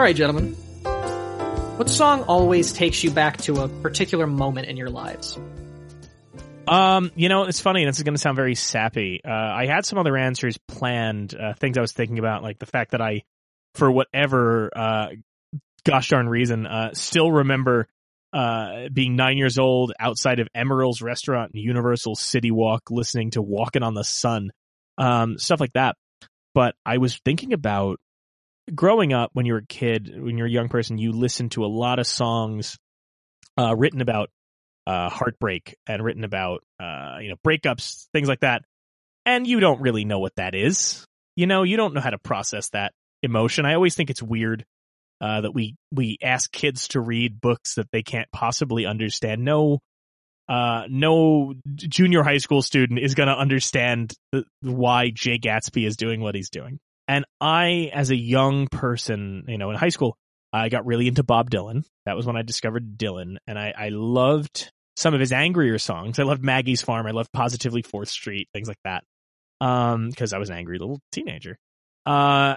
right, gentlemen. What song always takes you back to a particular moment in your lives? Um, you know, it's funny. And this is going to sound very sappy. Uh, I had some other answers planned, uh, things I was thinking about, like the fact that I, for whatever, uh, gosh darn reason, uh, still remember, uh, being nine years old outside of Emeril's restaurant in Universal City Walk, listening to Walking on the Sun, um, stuff like that. But I was thinking about growing up when you were a kid, when you're a young person, you listen to a lot of songs, uh, written about uh, heartbreak and written about uh, you know breakups, things like that, and you don't really know what that is. You know, you don't know how to process that emotion. I always think it's weird uh, that we we ask kids to read books that they can't possibly understand. No, uh, no junior high school student is going to understand why Jay Gatsby is doing what he's doing. And I, as a young person, you know, in high school, I got really into Bob Dylan. That was when I discovered Dylan, and I, I loved some of his angrier songs. I loved Maggie's Farm. I loved Positively Fourth Street, things like that. Um, because I was an angry little teenager. Uh,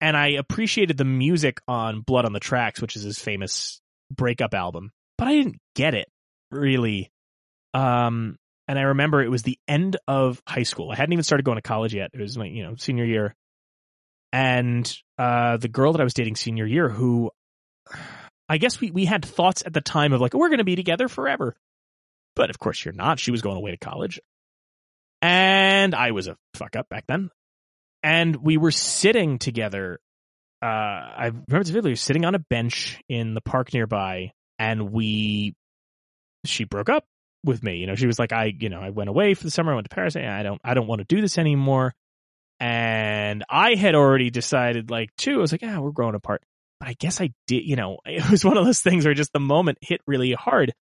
and I appreciated the music on Blood on the Tracks, which is his famous breakup album, but I didn't get it really. Um, and I remember it was the end of high school. I hadn't even started going to college yet. It was my, you know, senior year. And, uh, the girl that I was dating senior year who I guess we, we had thoughts at the time of like, we're going to be together forever. But of course you're not. She was going away to college. And I was a fuck up back then. And we were sitting together. Uh, I remember vividly sitting on a bench in the park nearby and we, she broke up with me. You know, she was like, I, you know, I went away for the summer. I went to Paris. I don't, I don't want to do this anymore. And I had already decided like, too, I was like, yeah, we're growing apart but I guess I did, you know, it was one of those things where just the moment hit really hard.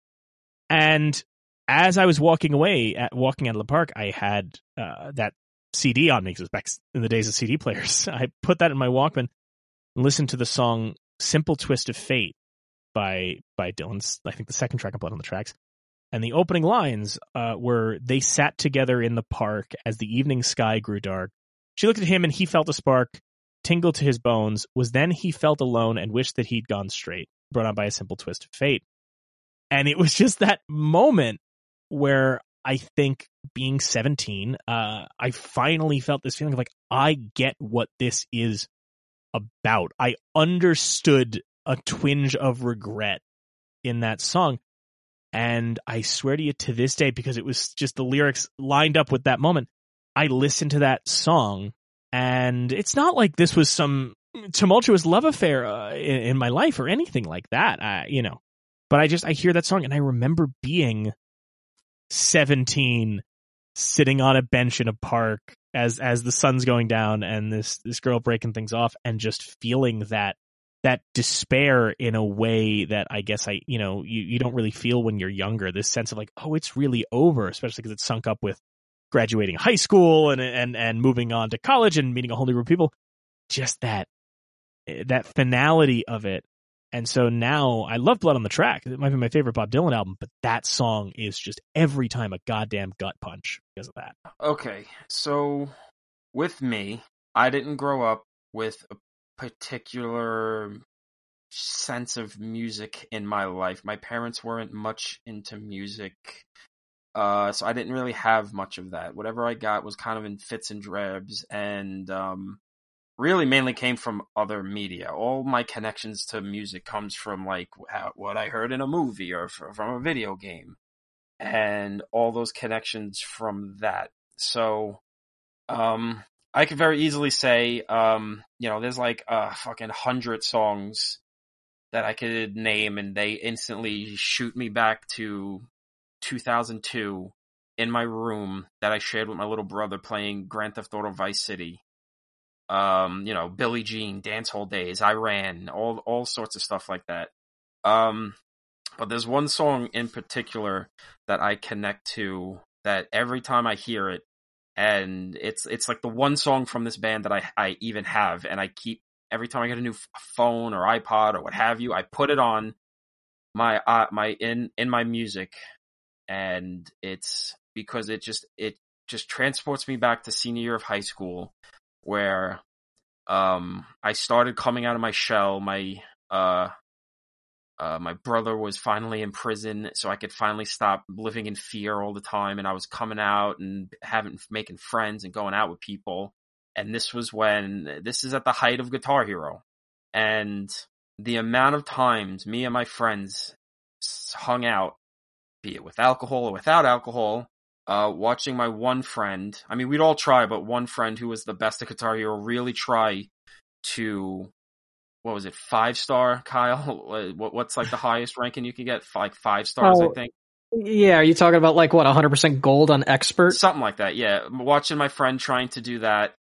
And as I was walking away at walking out of the park, I had, uh, that CD on me because was back in the days of CD players. I put that in my Walkman and listened to the song Simple Twist of Fate by, by Dylan's, I think the second track I put on the tracks. And the opening lines, uh, were they sat together in the park as the evening sky grew dark. She looked at him and he felt a spark tingle to his bones was then he felt alone and wished that he'd gone straight, brought on by a simple twist of fate. And it was just that moment where I think being 17, uh, I finally felt this feeling of like, I get what this is about. I understood a twinge of regret in that song. And I swear to you to this day, because it was just the lyrics lined up with that moment, I listened to that song and it's not like this was some tumultuous love affair uh, in, in, my life or anything like that. I, you know, but I just I hear that song and I remember being 17 sitting on a bench in a park as as the sun's going down and this this girl breaking things off and just feeling that that despair in a way that I guess I you know you you don't really feel when you're younger this sense of like oh it's really over especially because it's sunk up with graduating high school and and and moving on to college and meeting a whole new group of people. Just that that finality of it. And so now I love Blood on the Track. It might be my favorite Bob Dylan album, but that song is just every time a goddamn gut punch because of that. Okay. So with me, I didn't grow up with a particular sense of music in my life. My parents weren't much into music. Uh, so I didn't really have much of that. Whatever I got was kind of in fits and drabs, and um, really mainly came from other media. All my connections to music comes from like what I heard in a movie or from a video game, and all those connections from that. So, um, I could very easily say, um, you know, there's like a fucking hundred songs that I could name, and they instantly shoot me back to 2002 in my room that I shared with my little brother playing Grand Theft Auto Vice City. Um, you know, Billie Jean, Dance Hall Days, I Ran, all all sorts of stuff like that. Um, but there's one song in particular that I connect to that every time I hear it, and it's it's like the one song from this band that I I even have, and I keep every time I get a new phone or iPod or what have you, I put it on my uh, my in in my music and it's because it just it just transports me back to senior year of high school where um, I started coming out of my shell. My uh, uh, my brother was finally in prison, so I could finally stop living in fear all the time. And I was coming out and having making friends and going out with people. And this was when this is at the height of Guitar Hero, and the amount of times me and my friends hung out, be it with alcohol or without alcohol, uh, watching my one friend. I mean, we'd all try, but one friend who was the best at Guitar Hero really try to what was it five star Kyle? What, what's like the highest ranking you can get? Like five stars oh, I think? yeah are you talking about like what 100% gold on expert? Something like that yeah. Watching my friend trying to do that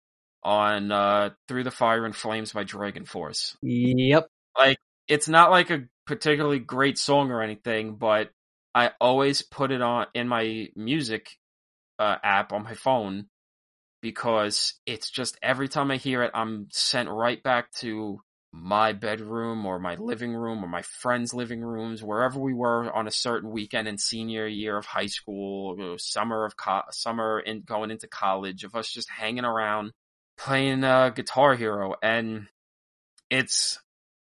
on uh through the fire and flames by Dragon Force. Yep. Like it's not like a particularly great song or anything but I always put it on in my music uh, app on my phone because it's just every time I hear it, I'm sent right back to my bedroom or my living room or my friends' living rooms, wherever we were on a certain weekend in senior year of high school, summer of co- summer in going into college, of us just hanging around playing uh, Guitar Hero, and it's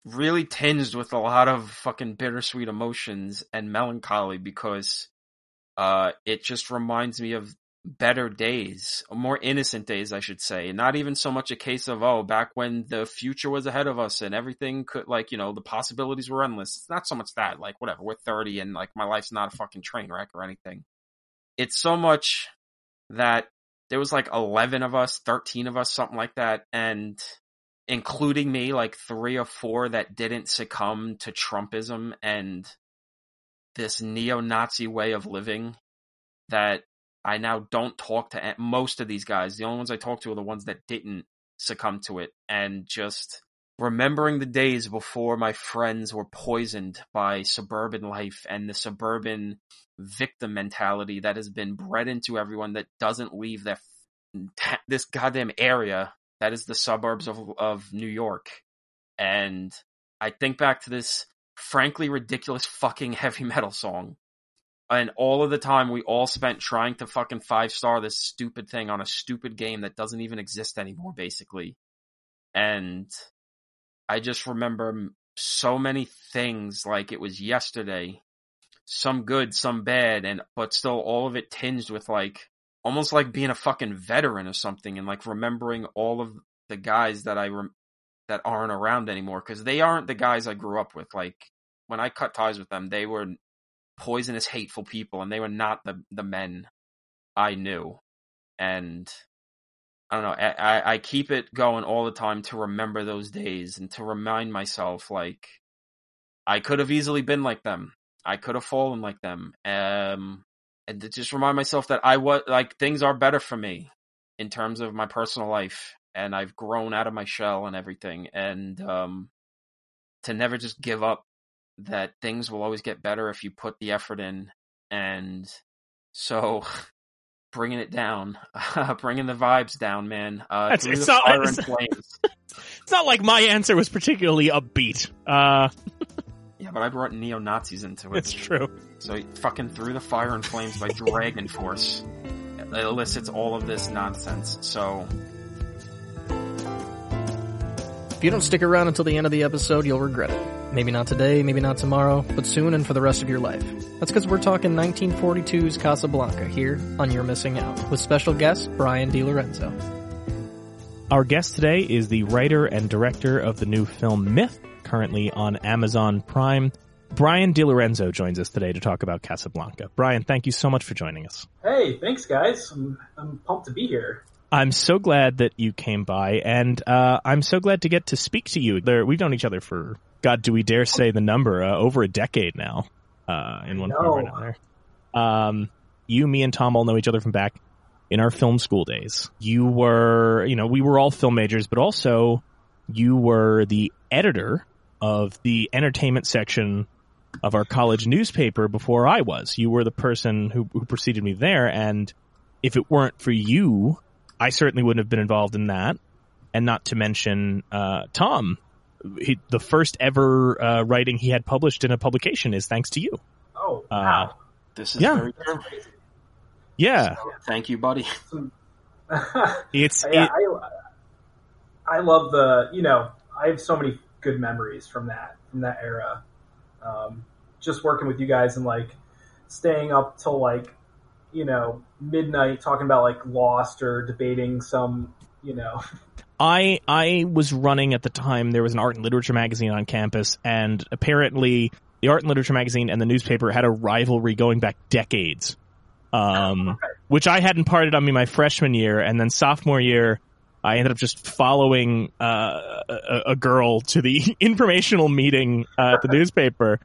really tinged with a lot of fucking bittersweet emotions and melancholy because uh, it just reminds me of better days, more innocent days, I should say. Not even so much a case of, oh, back when the future was ahead of us and everything could, like, you know, the possibilities were endless. It's not so much that, like, whatever, we're 30 and, like, my life's not a fucking train wreck or anything. It's so much that there was like 11 of us, 13 of us, something like that. And including me, like three or four that didn't succumb to Trumpism and this neo-Nazi way of living that I now don't talk to most of these guys. The only ones I talk to are the ones that didn't succumb to it and just remembering the days before my friends were poisoned by suburban life and the suburban victim mentality that has been bred into everyone that doesn't leave their this goddamn area that is the suburbs of of New York. And I think back to this frankly ridiculous fucking heavy metal song. And all of the time we all spent trying to fucking five star this stupid thing on a stupid game that doesn't even exist anymore, basically. And I just remember so many things like it was yesterday. Some good, some bad, and but still all of it tinged with like almost like being a fucking veteran or something and like remembering all of the guys that I rem- that aren't around anymore because they aren't the guys I grew up with. Like when I cut ties with them, they were poisonous, hateful people, and they were not the the men I knew. And I don't know. I, I keep it going all the time to remember those days and to remind myself, like, I could have easily been like them. I could have fallen like them. Um, and to just remind myself that I was like things are better for me in terms of my personal life and I've grown out of my shell and everything and um to never just give up that things will always get better if you put the effort in and so bringing it down bringing the vibes down man uh it's, it's not, it's, it's not like my answer was particularly upbeat uh yeah, but I brought neo Nazis into it. It's true. So fucking through the fire and flames by Dragon Force it elicits all of this nonsense. So if you don't stick around until the end of the episode, you'll regret it. Maybe not today, maybe not tomorrow, but soon and for the rest of your life. That's because we're talking 1942's Casablanca here on You're Missing Out with special guest Brian DiLorenzo. Our guest today is the writer and director of the new film Myth, currently on Amazon Prime. Brian DiLorenzo joins us today to talk about Casablanca. Brian, thank you so much for joining us. Hey, thanks guys. I'm, I'm pumped to be here. I'm so glad that you came by, and uh, I'm so glad to get to speak to you. There, we've known each other for God, do we dare say the number? Uh, over a decade now, uh, in one form or another. Um, you, me, and Tom all know each other from back in our film school days. You were, you know, we were all film majors, but also you were the editor of the entertainment section of our college newspaper before I was. You were the person who, who preceded me there, and if it weren't for you, I certainly wouldn't have been involved in that. And not to mention uh, Tom, he, the first ever uh, writing he had published in a publication is thanks to you. Oh, uh, wow! Uh, this is yeah. very true. Yeah. So, thank you, buddy. it's yeah, it, I, I love the you know I have so many good memories from that from that era. Um, just working with you guys and like staying up till like you know midnight talking about like Lost or debating some you know. I I was running at the time. There was an art and literature magazine on campus, and apparently the art and literature magazine and the newspaper had a rivalry going back decades. Um, which I hadn't parted on me my freshman year, and then sophomore year, I ended up just following uh, a, a, girl to the informational meeting uh, at the newspaper.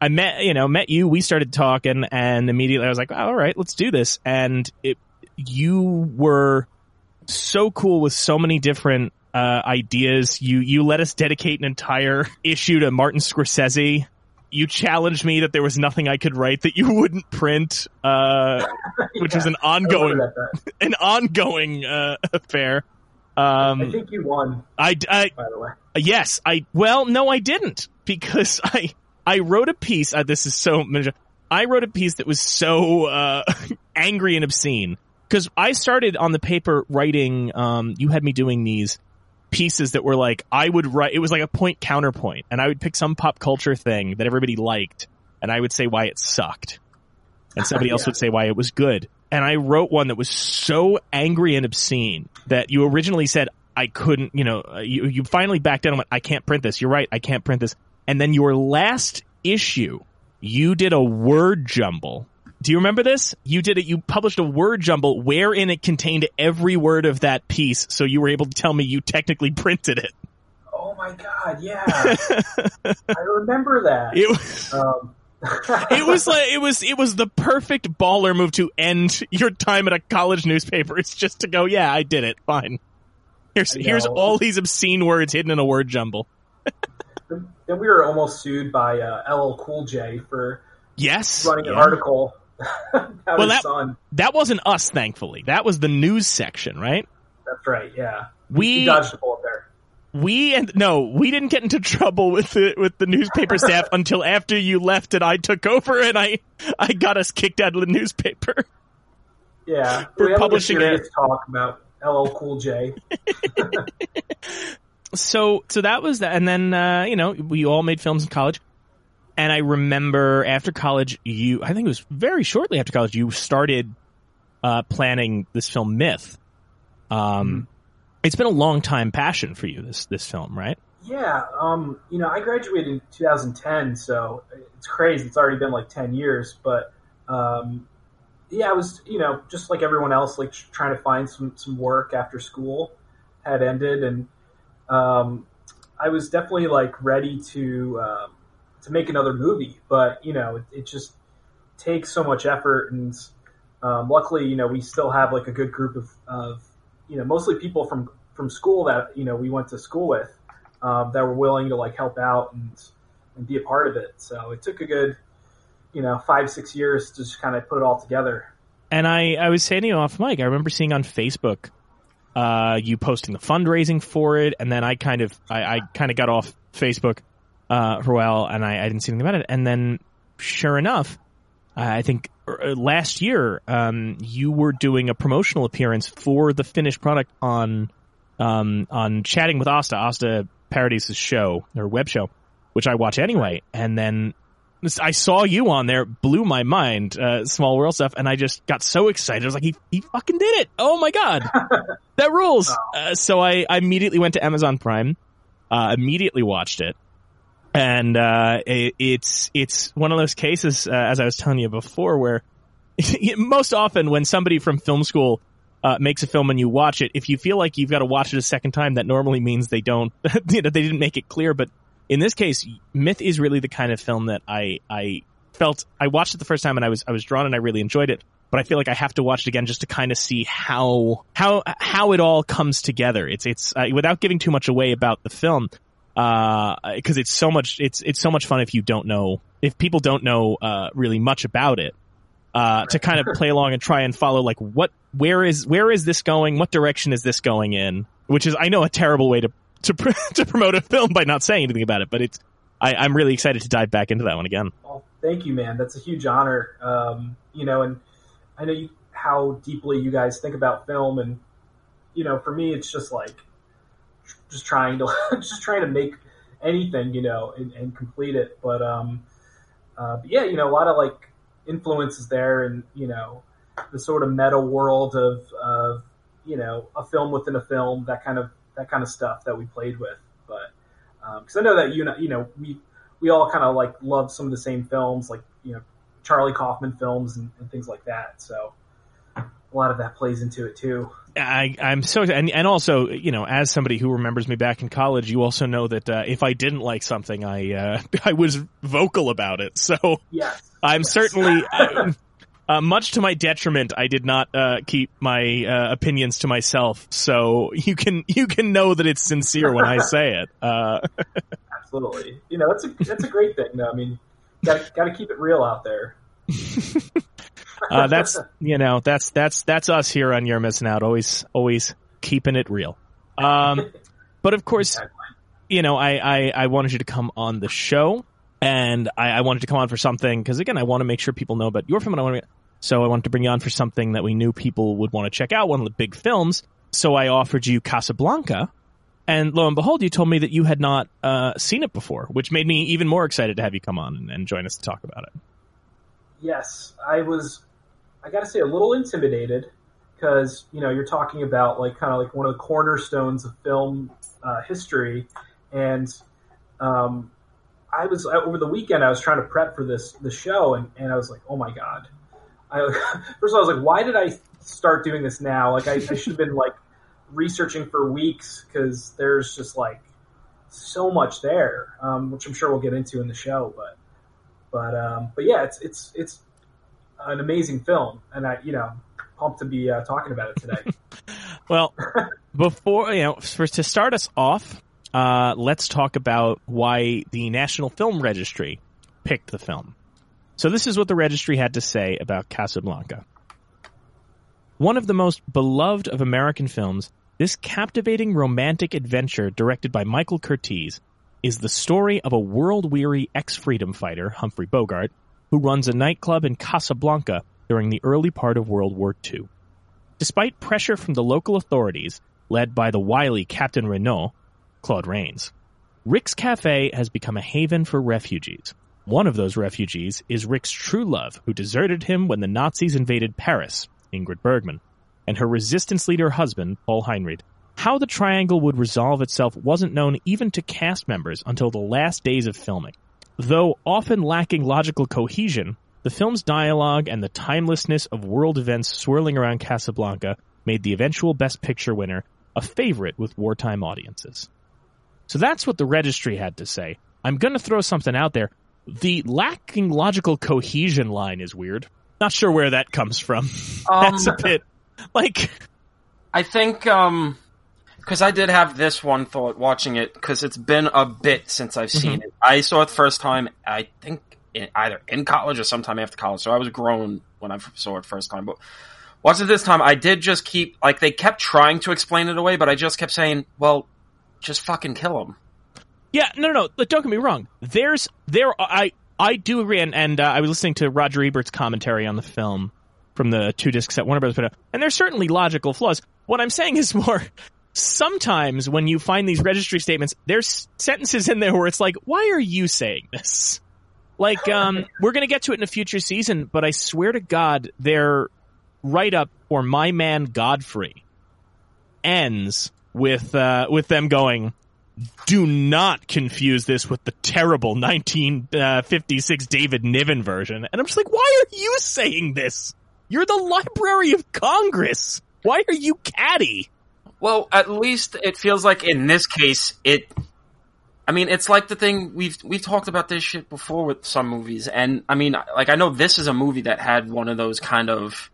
I met, you know, met you. We started talking, and immediately I was like, oh, "All right, let's do this." And it, you were so cool with so many different uh, ideas. You you let us dedicate an entire issue to Martin Scorsese you challenged me that there was nothing I could write that you wouldn't print, uh, which yeah, was an ongoing, an ongoing uh, affair. Um, I think you won. I, I, by the way, yes, I. Well, no, I didn't because I I wrote a piece. Uh, this is so. I wrote a piece that was so uh, angry and obscene because I started on the paper writing. Um, you had me doing these pieces that were like I would write it was like a point counterpoint and I would pick some pop culture thing that everybody liked and I would say why it sucked. And somebody yeah. else would say why it was good. And I wrote one that was so angry and obscene that you originally said I couldn't, you know, uh, you, you finally backed down and went, I can't print this. You're right. I can't print this. And then your last issue, you did a word jumble do you remember this? You did it. You published a word jumble wherein it contained every word of that piece, so you were able to tell me you technically printed it. Oh my god! Yeah, I remember that. It was. Um. It was like it was it was the perfect baller move to end your time at a college newspaper. It's just to go, yeah, I did it. Fine. Here's here's all these obscene words hidden in a word jumble. then we were almost sued by uh, LL Cool J for yes running yeah. an article well, that, that wasn't us, thankfully. That was the news section, right? That's right. Yeah, we, we dodged a bullet. We and no, we didn't get into trouble with the with the newspaper staff until after you left and I took over and I I got us kicked out of the newspaper. Yeah, for publishing it. Talk about LL Cool J. so so that was that, and then uh, you know we all made films in college. And I remember after college, you, I think it was very shortly after college, you started uh, planning this film Myth. Um, mm-hmm. It's been a long time passion for you, this, this film, right? Yeah. Um, you know, I graduated in 2010, so it's crazy. It's already been like 10 years, but, um, yeah, I was, you know, just like everyone else, like trying to find some, some work after school had ended. And, um, I was definitely like ready to, um, to make another movie, but you know, it, it just takes so much effort. And um, luckily, you know, we still have like a good group of, of, you know, mostly people from from school that you know we went to school with um, that were willing to like help out and and be a part of it. So it took a good, you know, five six years to just kind of put it all together. And I I was saying to you off mic, I remember seeing on Facebook. Uh, you posting the fundraising for it, and then I kind of I, I kind of got off Facebook uh, for a while, and I, I, didn't see anything about it. And then, sure enough, I think last year um, you were doing a promotional appearance for the finished product on um, on chatting with Asta, Asta Paredes' show or web show, which I watch anyway. And then I saw you on there, blew my mind, uh, small world stuff, and I just got so excited. I was like, he, he fucking did it! Oh my god, that rules! Uh, so I, I immediately went to Amazon Prime, uh, immediately watched it, and uh, it, it's it's one of those cases, uh, as I was telling you before, where most often when somebody from film school uh, makes a film and you watch it, if you feel like you've got to watch it a second time, that normally means they don't, you know, they didn't make it clear. But in this case, Myth is really the kind of film that I I felt I watched it the first time and I was I was drawn and I really enjoyed it. But I feel like I have to watch it again just to kind of see how how how it all comes together. It's it's uh, without giving too much away about the film because uh, it's so much it's it's so much fun if you don't know if people don't know uh, really much about it uh, to kind of play along and try and follow like what where is where is this going what direction is this going in which is I know a terrible way to to, pr- to promote a film by not saying anything about it but it's I, I'm really excited to dive back into that one again. Well, thank you, man. That's a huge honor. Um, you know, and I know you, how deeply you guys think about film, and you know, for me, it's just like just trying to just trying to make anything, you know, and, and complete it. But um, uh, but yeah, you know, a lot of like influences there, and you know, the sort of meta world of of you know a film within a film, that kind of that kind of stuff that we played with. But because um, I know that you know, you know, we we all kind of like love some of the same films, like you know, Charlie Kaufman films and, and things like that. So a lot of that plays into it too. I, I'm so, and, and also, you know, as somebody who remembers me back in college, you also know that uh, if I didn't like something, I uh, I was vocal about it. So yes. I'm yes. certainly, uh, uh, much to my detriment, I did not uh, keep my uh, opinions to myself. So you can you can know that it's sincere when I say it. Absolutely, you know, that's a that's a great thing. I mean, got got to keep it real out there. uh, that's you know that's that's that's us here on You're Missing Out. Always always keeping it real. Um, but of course, you know I, I I wanted you to come on the show, and I, I wanted to come on for something because again I want to make sure people know about your film, and I want to. So I wanted to bring you on for something that we knew people would want to check out, one of the big films. So I offered you Casablanca, and lo and behold, you told me that you had not uh, seen it before, which made me even more excited to have you come on and, and join us to talk about it. Yes, I was I got to say, a little intimidated because you know you're talking about like kind of like one of the cornerstones of film uh, history, and um, I was over the weekend I was trying to prep for this the show, and, and I was like, oh my god. I, first of all, I was like, why did I start doing this now? Like, I, I should have been like researching for weeks because there's just like so much there, um, which I'm sure we'll get into in the show. But, but, um, but yeah, it's it's it's an amazing film, and I, you know, pumped to be uh, talking about it today. well, before you know, for, to start us off, uh, let's talk about why the National Film Registry picked the film. So this is what the registry had to say about Casablanca. One of the most beloved of American films, this captivating romantic adventure directed by Michael Curtiz is the story of a world-weary ex-freedom fighter, Humphrey Bogart, who runs a nightclub in Casablanca during the early part of World War II. Despite pressure from the local authorities, led by the wily Captain Renault, Claude Rains, Rick's Cafe has become a haven for refugees. One of those refugees is Rick's true love, who deserted him when the Nazis invaded Paris, Ingrid Bergman, and her resistance leader husband, Paul Henreid. How the triangle would resolve itself wasn't known even to cast members until the last days of filming. Though often lacking logical cohesion, the film's dialogue and the timelessness of world events swirling around Casablanca made the eventual Best Picture winner a favorite with wartime audiences. So that's what the registry had to say. I'm going to throw something out there. The lacking logical cohesion line is weird. Not sure where that comes from. Um, that's a bit like. I think um, because I did have this one thought watching it because it's been a bit since I've seen mm-hmm. it. I saw it the first time, I think in, either in college or sometime after college. So I was grown when I saw it first time. But watching it this time, I did just keep like they kept trying to explain it away, but I just kept saying, "Well, just fucking kill him." Yeah, no, no, no. Don't get me wrong. There's there. I I do agree, and, and uh, I was listening to Roger Ebert's commentary on the film from the two discs that Warner Brothers put out, and there's certainly logical flaws. What I'm saying is more sometimes when you find these registry statements, there's sentences in there where it's like, why are you saying this? Like, um, we're going to get to it in a future season, but I swear to God, their write up for My Man Godfrey ends with, uh, with them going, do not confuse this with the terrible 1956 David Niven version. And I'm just like, why are you saying this? You're the Library of Congress. Why are you catty? Well, at least it feels like in this case, it. I mean, it's like the thing we've we've talked about this shit before with some movies, and I mean, like I know this is a movie that had one of those kind of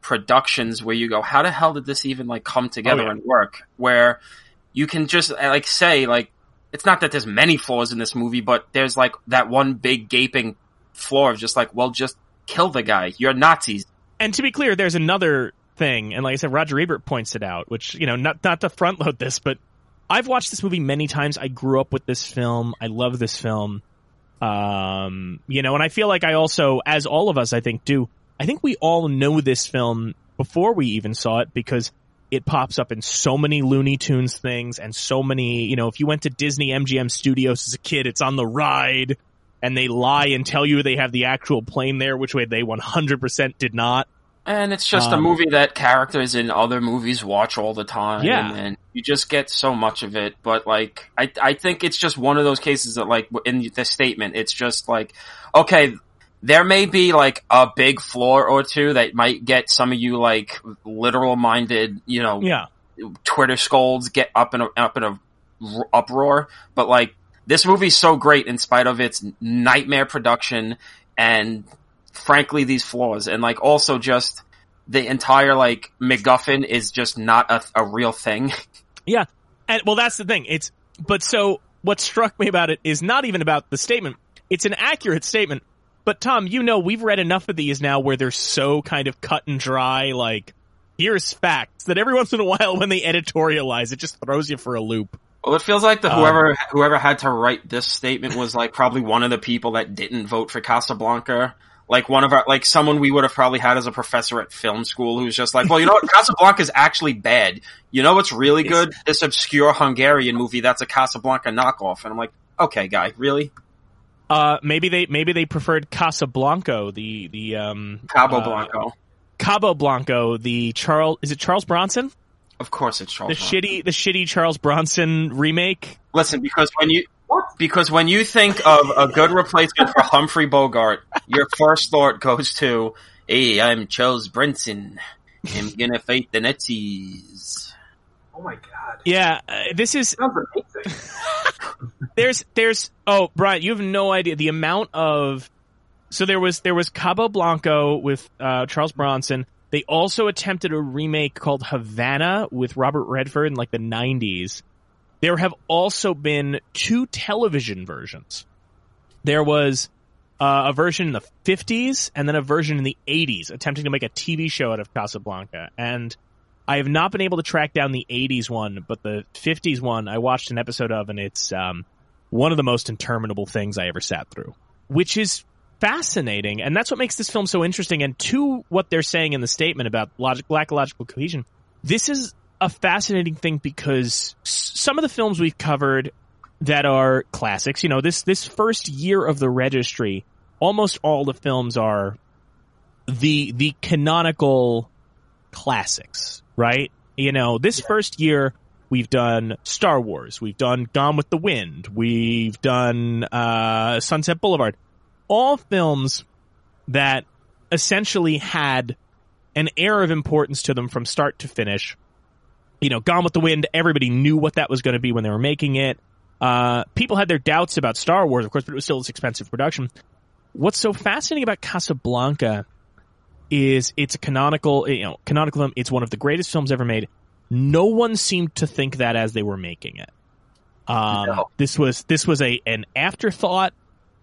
productions where you go, how the hell did this even like come together oh, yeah. and work? Where you can just like say like it's not that there's many flaws in this movie, but there's like that one big gaping flaw of just like, well, just kill the guy. You're Nazis. And to be clear, there's another thing, and like I said, Roger Ebert points it out, which you know, not not to front load this, but I've watched this movie many times. I grew up with this film. I love this film. Um, you know, and I feel like I also, as all of us, I think, do. I think we all know this film before we even saw it because It pops up in so many Looney Tunes things and so many, you know, if you went to Disney MGM Studios as a kid, it's on the ride and they lie and tell you they have the actual plane there, which way they 100% did not. And it's just a Um, movie that characters in other movies watch all the time. Yeah. And you just get so much of it. But like, I, I think it's just one of those cases that like, in the statement, it's just like, okay, there may be like a big flaw or two that might get some of you like literal minded, you know, Yeah. Twitter scolds get up in a, up in a r- uproar, but like this movie's so great in spite of its nightmare production and frankly these flaws, and like also just the entire like MacGuffin is just not a, a real thing. Yeah. And well, that's the thing. It's, but so what struck me about it is not even about the statement. It's an accurate statement. But Tom, you know, we've read enough of these now where they're so kind of cut and dry, like, here's facts that every once in a while when they editorialize, it just throws you for a loop. Well, it feels like the Um, whoever whoever had to write this statement was like probably one of the people that didn't vote for Casablanca. Like one of our, like someone we would have probably had as a professor at film school who's just like, well, you know what, Casablanca is actually bad. You know what's really good? This obscure Hungarian movie that's a Casablanca knockoff. And I'm like, okay, guy, really? Uh, maybe they, maybe they preferred Casablanco, the, the, um, Cabo uh, Blanco. Cabo Blanco, the Charles, is it Charles Bronson? Of course, it's The Charles. Bronson. shitty, the shitty Charles Bronson remake? Listen, because when you What? because when you think of a good replacement for Humphrey Bogart, your first thought goes to, "Hey, I'm Charles Bronson. I'm gonna fight the Nazis." Oh my god. Yeah, uh, this is, Sounds amazing. there's there's oh Brian, you have no idea the amount of so there was there was Cabo Blanco with uh, Charles Bronson. They also attempted a remake called Havana with Robert Redford in like the 90s. There have also been two television versions. There was uh, a version in the 50s and then a version in the 80s attempting to make a TV show out of Casablanca. And I have not been able to track down the 80s one, but the 50s one I watched an episode of and it's um, one of the most interminable things I ever sat through, which is fascinating. And that's what makes this film so interesting. And to what they're saying in the statement about logic, lack of logical cohesion, this is a fascinating thing because some of the films we've covered that are classics, you know, this, this first year of the registry, almost all the films are the, the canonical classics, right? You know, this first year we've done Star Wars, we've done Gone with the Wind, we've done uh, Sunset Boulevard, all films that essentially had an air of importance to them from start to finish. You know, Gone with the Wind, everybody knew what that was going to be when they were making it. Uh, people had their doubts about Star Wars, of course, but it was still this expensive production. What's so fascinating about Casablanca is it's a canonical, you know, canonical film. It's one of the greatest films ever made. No one seemed to think that as they were making it. Um, No. this was, this was a, an afterthought.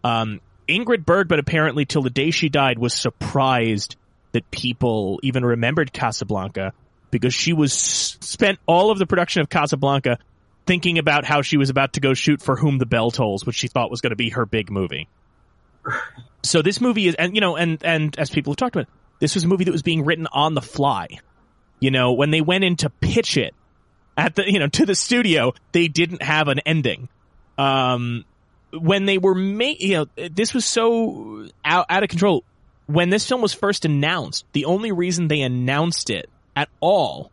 Um, Ingrid Bergman apparently till the day she died was surprised that people even remembered Casablanca because she was spent all of the production of Casablanca thinking about how she was about to go shoot for Whom the Bell Tolls, which she thought was going to be her big movie. So this movie is, and you know, and and as people have talked about, this was a movie that was being written on the fly. You know, when they went in to pitch it at the, you know, to the studio, they didn't have an ending. Um, when they were made, you know, this was so out, out of control. When this film was first announced, the only reason they announced it at all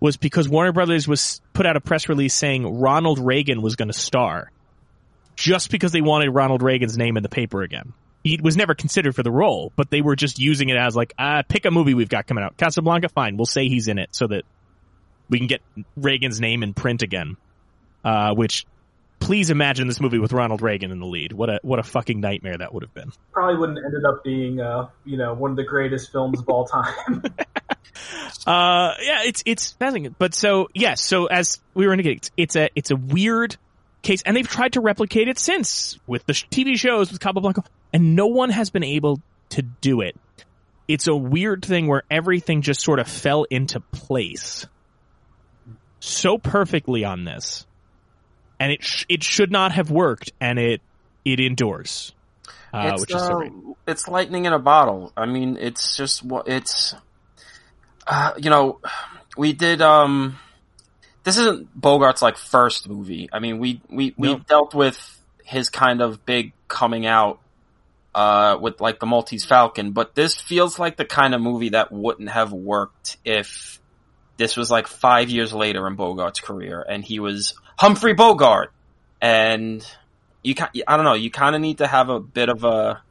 was because Warner Brothers was put out a press release saying Ronald Reagan was going to star, just because they wanted Ronald Reagan's name in the paper again. He was never considered for the role, but they were just using it as like, ah, pick a movie we've got coming out. Casablanca, fine, we'll say he's in it so that we can get Reagan's name in print again. Uh, which, please imagine this movie with Ronald Reagan in the lead. What a what a fucking nightmare that would have been. Probably wouldn't ended up being, uh, you know, one of the greatest films of all time. Uh, yeah, it's it's fascinating. But so yes, so as we were indicating, it's, it's a it's a weird case, and they've tried to replicate it since with the sh- TV shows with Cabo Blanco, and no one has been able to do it. It's a weird thing where everything just sort of fell into place so perfectly on this, and it sh- it should not have worked, and it it endures, uh, it's, which is uh, it's lightning in a bottle. I mean, it's just what it's. Uh, you know, we did um this isn't Bogart's like first movie. I mean, we we we No. dealt with his kind of big coming out uh with like the Maltese Falcon, but this feels like the kind of movie that wouldn't have worked if this was like 5 years later in Bogart's career and he was Humphrey Bogart and you can I don't know, you kind of need to have a bit of a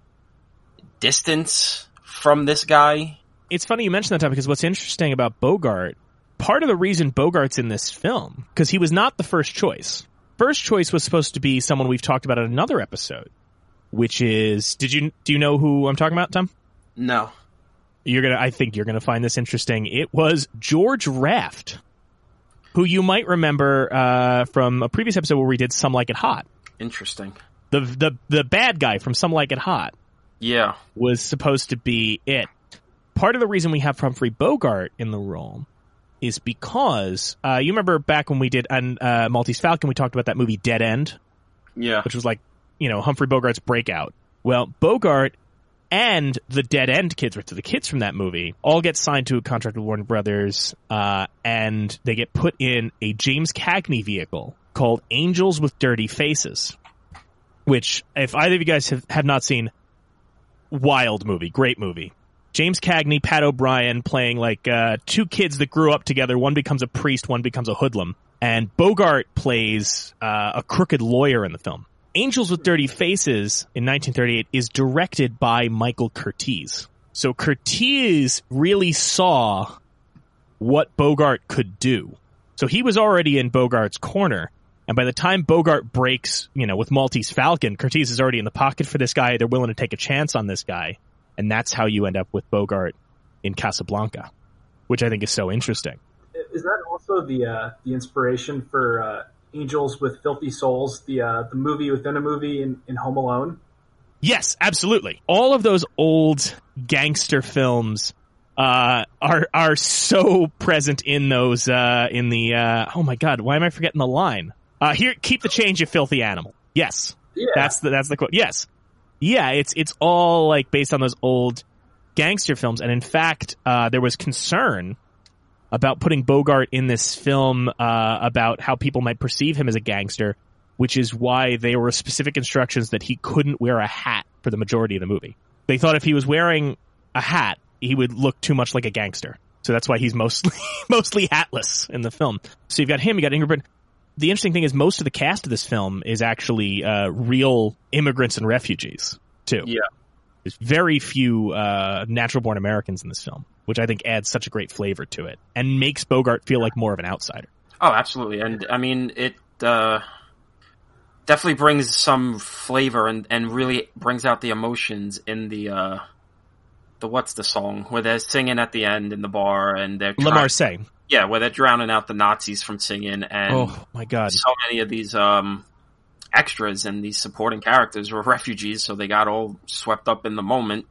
distance from this guy. It's funny you mentioned that Tom, because what's interesting about Bogart, part of the reason Bogart's in this film, because he was not the first choice. First choice was supposed to be someone we've talked about in another episode, which is did you do you know who I'm talking about, Tom? No. You're gonna I think you're gonna find this interesting. It was George Raft, who you might remember uh, from a previous episode where we did Some Like It Hot. Interesting. The the the bad guy from Some Like It Hot. Yeah. was supposed to be it. Part of the reason we have Humphrey Bogart in the role is because uh, you remember back when we did on uh, Maltese Falcon, we talked about that movie Dead End, Yeah. which was like you know Humphrey Bogart's breakout. Well, Bogart and the Dead End kids, or the kids from that movie, all get signed to a contract with Warner Brothers, uh, and they get put in a James Cagney vehicle called Angels with Dirty Faces. Which, if either of you guys have, have not seen, wild movie, great movie. James Cagney, Pat O'Brien playing like uh, two kids that grew up together. One becomes a priest, one becomes a hoodlum. And Bogart plays uh, a crooked lawyer in the film. Angels with Dirty Faces in 1938 is directed by Michael Curtiz. So Curtiz really saw what Bogart could do. So he was already in Bogart's corner. And by the time Bogart breaks, you know, with Maltese Falcon, Curtiz is already in the pocket for this guy. They're willing to take a chance on this guy. And that's how you end up with Bogart in Casablanca, which I think is so interesting. Is that also the uh, the inspiration for uh, Angels with Filthy Souls, the uh, the movie within a movie in, in Home Alone? Yes, absolutely. All of those old gangster films uh, are are so present in those uh, in the uh, oh my god, why am I forgetting the line? Uh, here, keep the change, you filthy animal. Yes, Yeah, that's the that's the quote. Yes, yeah, it's it's all like based on those old gangster films, and in fact, uh, there was concern about putting Bogart in this film uh, about how people might perceive him as a gangster, which is why there were specific instructions that he couldn't wear a hat for the majority of the movie. They thought if he was wearing a hat, he would look too much like a gangster. So that's why he's mostly mostly hatless in the film. So you've got him, you got Ingrid. The interesting thing is most of the cast of this film is actually uh, real immigrants and refugees too. Yeah. There's very few uh, natural born Americans in this film, which I think adds such a great flavor to it and makes Bogart feel like more of an outsider. Oh, absolutely. And I mean, it uh, definitely brings some flavor and, and really brings out the emotions in the uh, the what's the song where they're singing at the end in the bar and they're trying- Marseille. Yeah, where they're drowning out the Nazis from singing and Oh my god. so many of these um extras and these supporting characters were refugees, so they got all swept up in the moment,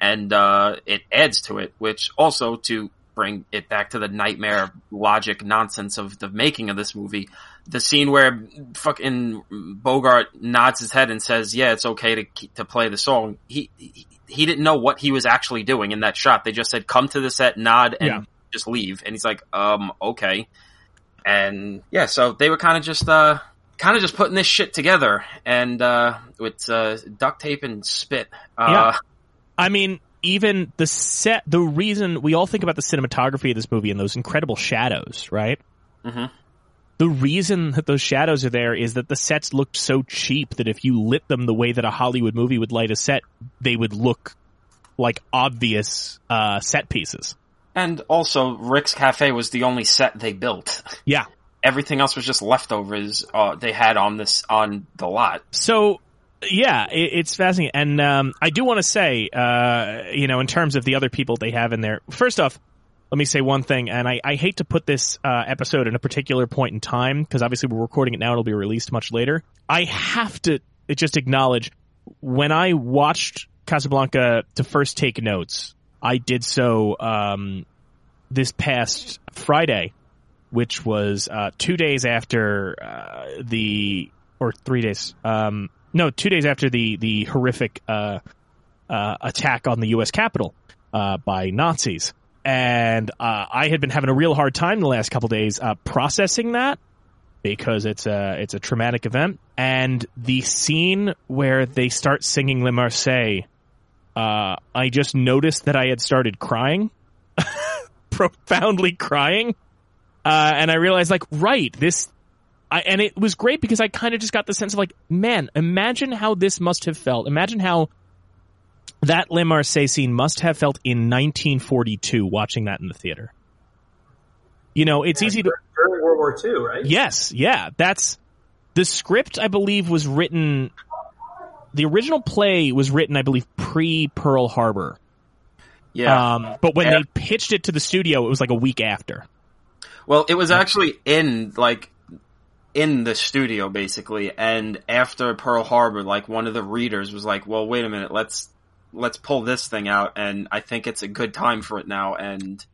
and uh, it adds to it. Which also to bring it back to the nightmare logic nonsense of the making of this movie, the scene where fucking Bogart nods his head and says, "Yeah, it's okay to to play the song." He. he he didn't know what he was actually doing in that shot. They just said, "Come to the set, nod, and Yeah. Just leave." And he's like, "Um, okay." And yeah, so they were kind of just uh kind of just putting this shit together and uh with uh duct tape and spit. Uh Yeah. I mean, even the set, the reason we all think about the cinematography of this movie and those incredible shadows, right? Mm-hmm. The reason that those shadows are there is that the sets looked so cheap that if you lit them the way that a Hollywood movie would light a set, they would look like obvious uh, set pieces. And also Rick's Cafe was the only set they built. Yeah. Everything else was just leftovers uh they had on this on the lot. So yeah, it, it's fascinating, and um, I do want to say, uh, you know, in terms of the other people they have in there. First off, let me say one thing, and I, I hate to put this uh, episode in a particular point in time because obviously we're recording it now; it'll be released much later. I have to just acknowledge when I watched Casablanca to first take notes, I did so um, this past Friday, which was uh, two days after uh, the or three days. Um, no, two days after the the horrific uh, uh, attack on the U.S. Capitol uh, by Nazis. and uh, I had been having a real hard time the last couple days processing that because it's a it's a traumatic event. And the scene where they start singing Le Marseillaise, uh, I just noticed that I had started crying, profoundly crying, uh, and I realized like, right, this. I, and it was great because I kind of just got the sense of like, man, imagine how this must have felt. Imagine how that Le Marseillaise scene must have felt in 1942 watching that in the theater. You know, it's Yeah, easy to during World War II, right? Yes, yeah, that's the script. I believe was written. The original play was written, I believe, pre Pearl Harbor. Yeah. Um, but when Yeah. they pitched it to the studio, it was like a week after. Well, it was actually in like in the studio basically, and after Pearl Harbor, like one of the readers was like, "Well, wait a minute, let's let's pull this thing out," and I think it's a good time for it now. And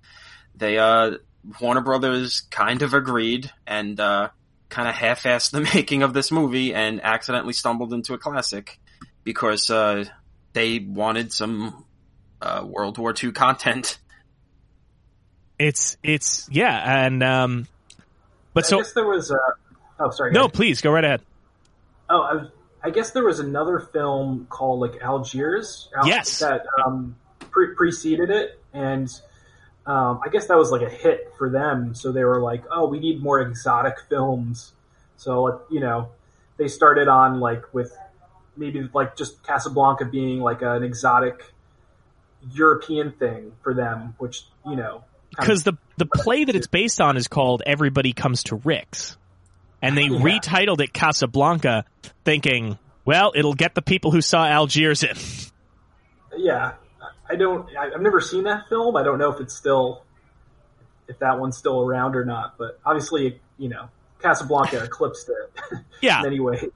they, uh, Warner Brothers, kind of agreed and uh, kind of half-assed the making of this movie, and accidentally stumbled into a classic because uh, they wanted some uh, World War II content. It's it's yeah, and um, but I so guess there was. Uh, oh, sorry. no, guys. please go right ahead. Oh, I, was- I guess there was another film called like Algiers. Al- Yes. That um, pre- preceded it, and um, I guess that was like a hit for them. So they were like, "Oh, we need more exotic films." So you know, they started on like with maybe like just Casablanca being like an exotic European thing for them, which you know. because the the play that it's based on is called Everybody Comes to Rick's, and they Yeah. retitled it Casablanca, thinking, well, it'll get the people who saw Algiers in. yeah, I don't. I've never seen that film. I don't know if it's still, if that one's still around or not. But obviously, you know, Casablanca eclipsed it Yeah, in any way.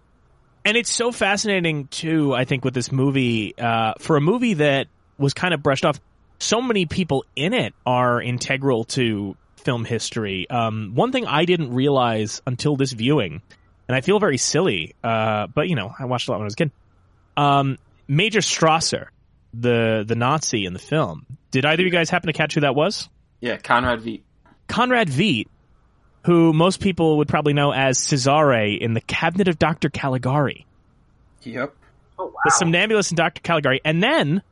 And it's so fascinating too. I think with this movie, uh, for a movie that was kind of brushed off, so many people in it are integral to film history. Um, one thing I didn't realize until this viewing, and I feel very silly, uh, but you know, I watched a lot when I was a kid. Um, Major Strasser, the the Nazi in the film. Did either of you guys happen to catch who that was? Yeah, Conrad Veidt. Conrad Veidt, who most people would probably know as Cesare in the Cabinet of Dr. Caligari. Yep. Oh wow! the somnambulist and Dr. Caligari, and then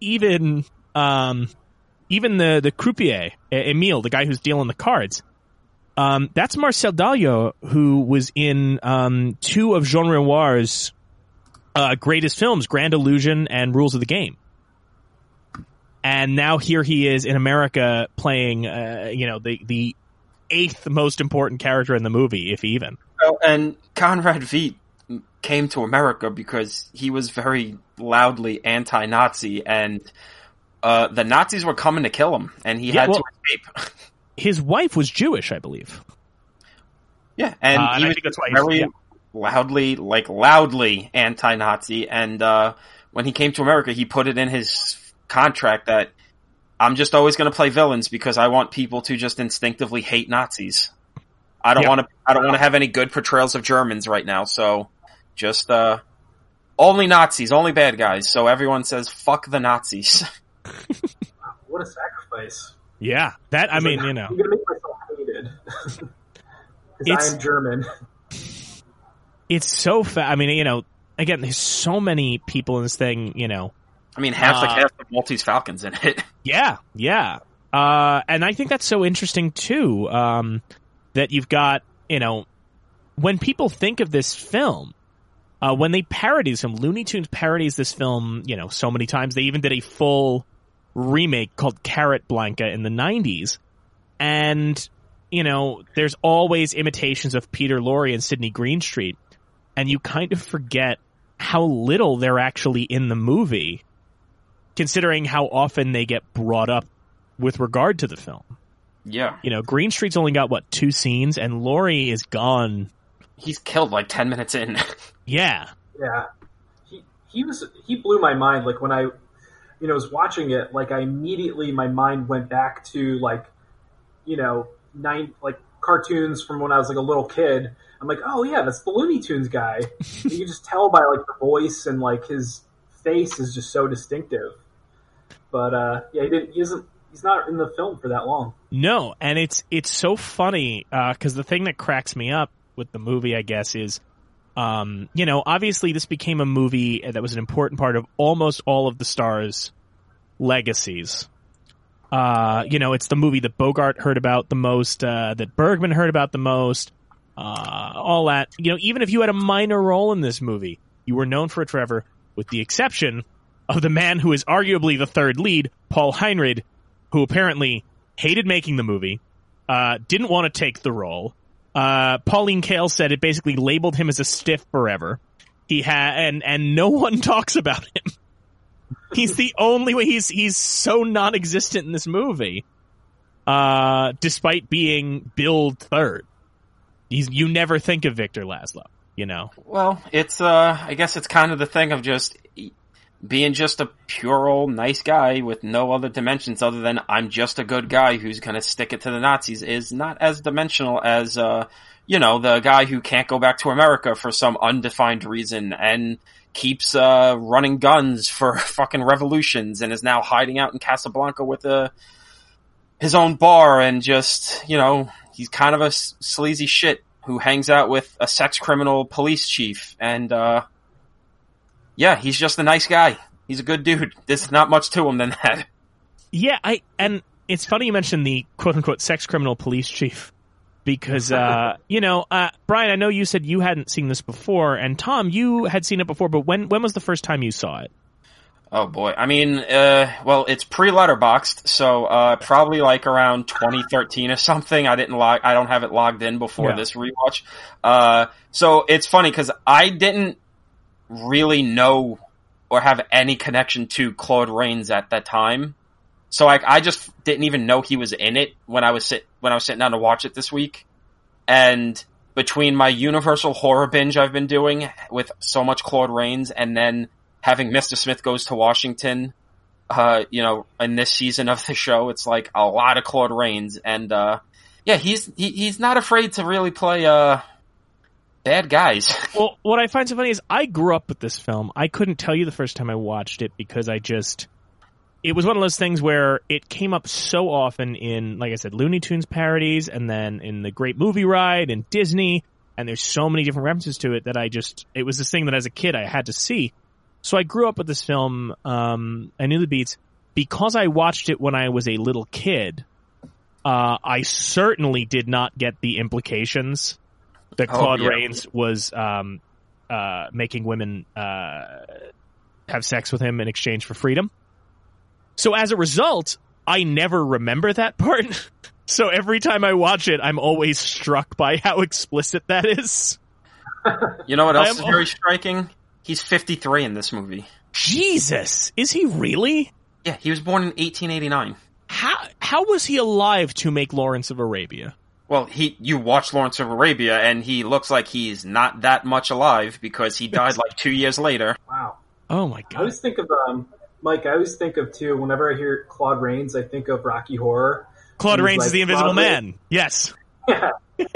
even um, even the the croupier E- Emile, the guy who's dealing the cards. Um, that's Marcel Dalio, who was in um, two of Jean Renoir's uh, greatest films, Grand Illusion and Rules of the Game. And now here he is in America playing, uh, you know, the the eighth most important character in the movie, if even. Well, and Conrad Veidt came to America because he was very loudly anti-Nazi, and uh, the Nazis were coming to kill him, and he Yeah, had well- to escape. His wife was Jewish, I believe. yeah, and Uh, and he I was think that's why very yeah. loudly, like loudly anti-Nazi, and uh, when he came to America, he put it in his contract that I'm just always going to play villains because I want people to just instinctively hate Nazis. I don't Yeah. want to. I don't want to have any good portrayals of Germans right now. So, just uh, only Nazis, only bad guys. So everyone says fuck the Nazis. what a sacrifice! Yeah, that I mean, like, you know, I'm gonna make myself hated because It's- I am German. it's so fa- I mean, you know, again, there's so many people in this thing, you know. I mean, half the Uh, cast of Maltese Falcons in it. Yeah, yeah. Uh, and I think that's so interesting too. Um, that you've got, you know, when people think of this film, uh, when they parodies him, Looney Tunes parodies this film, you know, so many times. They even did a full remake called Carrot Blanca in the '90s, and you know, there's always imitations of Peter Lorre and Sydney Greenstreet, and you kind of forget how little they're actually in the movie considering how often they get brought up with regard to the film. yeah, You know, Greenstreet's only got what two scenes, and Lorre is gone. he's killed like ten minutes in. Yeah, Yeah, he he was he blew my mind. Like when I, you know, was watching it, like I immediately my mind went back to like, you know, nine like cartoons from when I was like a little kid. I'm like, oh yeah, that's the Looney Tunes guy. you can just tell by like the voice and like his face is just so distinctive. But uh, yeah, he didn't. He doesn't. he's not in the film for that long. No, and it's it's so funny because the thing that cracks me up with the movie, I guess, is um, you know, obviously this became a movie that was an important part of almost all of the stars' legacies. Uh, you know, it's the movie that Bogart heard about the most, uh, that Bergman heard about the most, uh, all that. You know, even if you had a minor role in this movie, you were known for it forever, with the exception of the man who is arguably the third lead, Paul Henreid, who apparently hated making the movie, uh, didn't want to take the role. Uh, Pauline Kael said it basically labeled him as a stiff forever. He had, and, and no one talks about him. He's the only way he's, he's so non-existent in this movie. Uh, despite being billed third. He's, you never think of Victor Laszlo, you know? Well, it's uh, I guess it's kind of the thing of just being just a pure old nice guy with no other dimensions other than I'm just a good guy who's gonna stick it to the Nazis is not as dimensional as uh, you know, the guy who can't go back to America for some undefined reason and keeps uh running guns for fucking revolutions and is now hiding out in Casablanca with a his own bar and just, you know, he's kind of a sleazy shit who hangs out with a sex criminal police chief and uh yeah, he's just a nice guy. He's a good dude. There's not much to him than that. Yeah, I and it's funny you mentioned the quote unquote sex criminal police chief because uh you know uh Brian I know you said you hadn't seen this before and Tom you had seen it before but when when was the first time you saw it? Oh boy. I mean, uh, well, it's pre-Letterboxd, so, uh, probably like around 2013 or something. I didn't log, I don't have it logged in before Yeah. this rewatch. Uh, so it's funny because I didn't really know or have any connection to Claude Rains at that time. So like, I just didn't even know he was in it when I was sit, when I was sitting down to watch it this week. And between my Universal horror binge I've been doing with so much Claude Rains and then having Mr. Smith Goes to Washington, uh, you know, in this season of the show, it's like a lot of Claude Rains, and uh, yeah, he's he, he's not afraid to really play uh bad guys. Well, what I find so funny is I grew up with this film. I couldn't tell you the first time I watched it because I just it was one of those things where it came up so often in like I said Looney Tunes parodies and then in the Great Movie Ride and Disney and there's so many different references to it that I just it was this thing that as a kid I had to see. So I grew up with this film um I knew the beats because I watched it when I was a little kid. Uh, I certainly did not get the implications that Oh, Claude yeah. Rains was um, uh, making women uh, have sex with him in exchange for freedom. So as a result, I never remember that part. so every time I watch it, I'm always struck by how explicit that is. You know what else is very striking? He's 53 in this movie. Jesus, is he really? Yeah, he was born in 1889. How how was he alive to make Lawrence of Arabia? Well, he you watch Lawrence of Arabia, and he looks like he's not that much alive because he died like two years later. Wow. Oh my god. I always think of um, Mike. I always think of too. Whenever I hear Claude Rains, I think of Rocky Horror. Claude Rains like is the Invisible Claude Man. Yes. Yeah,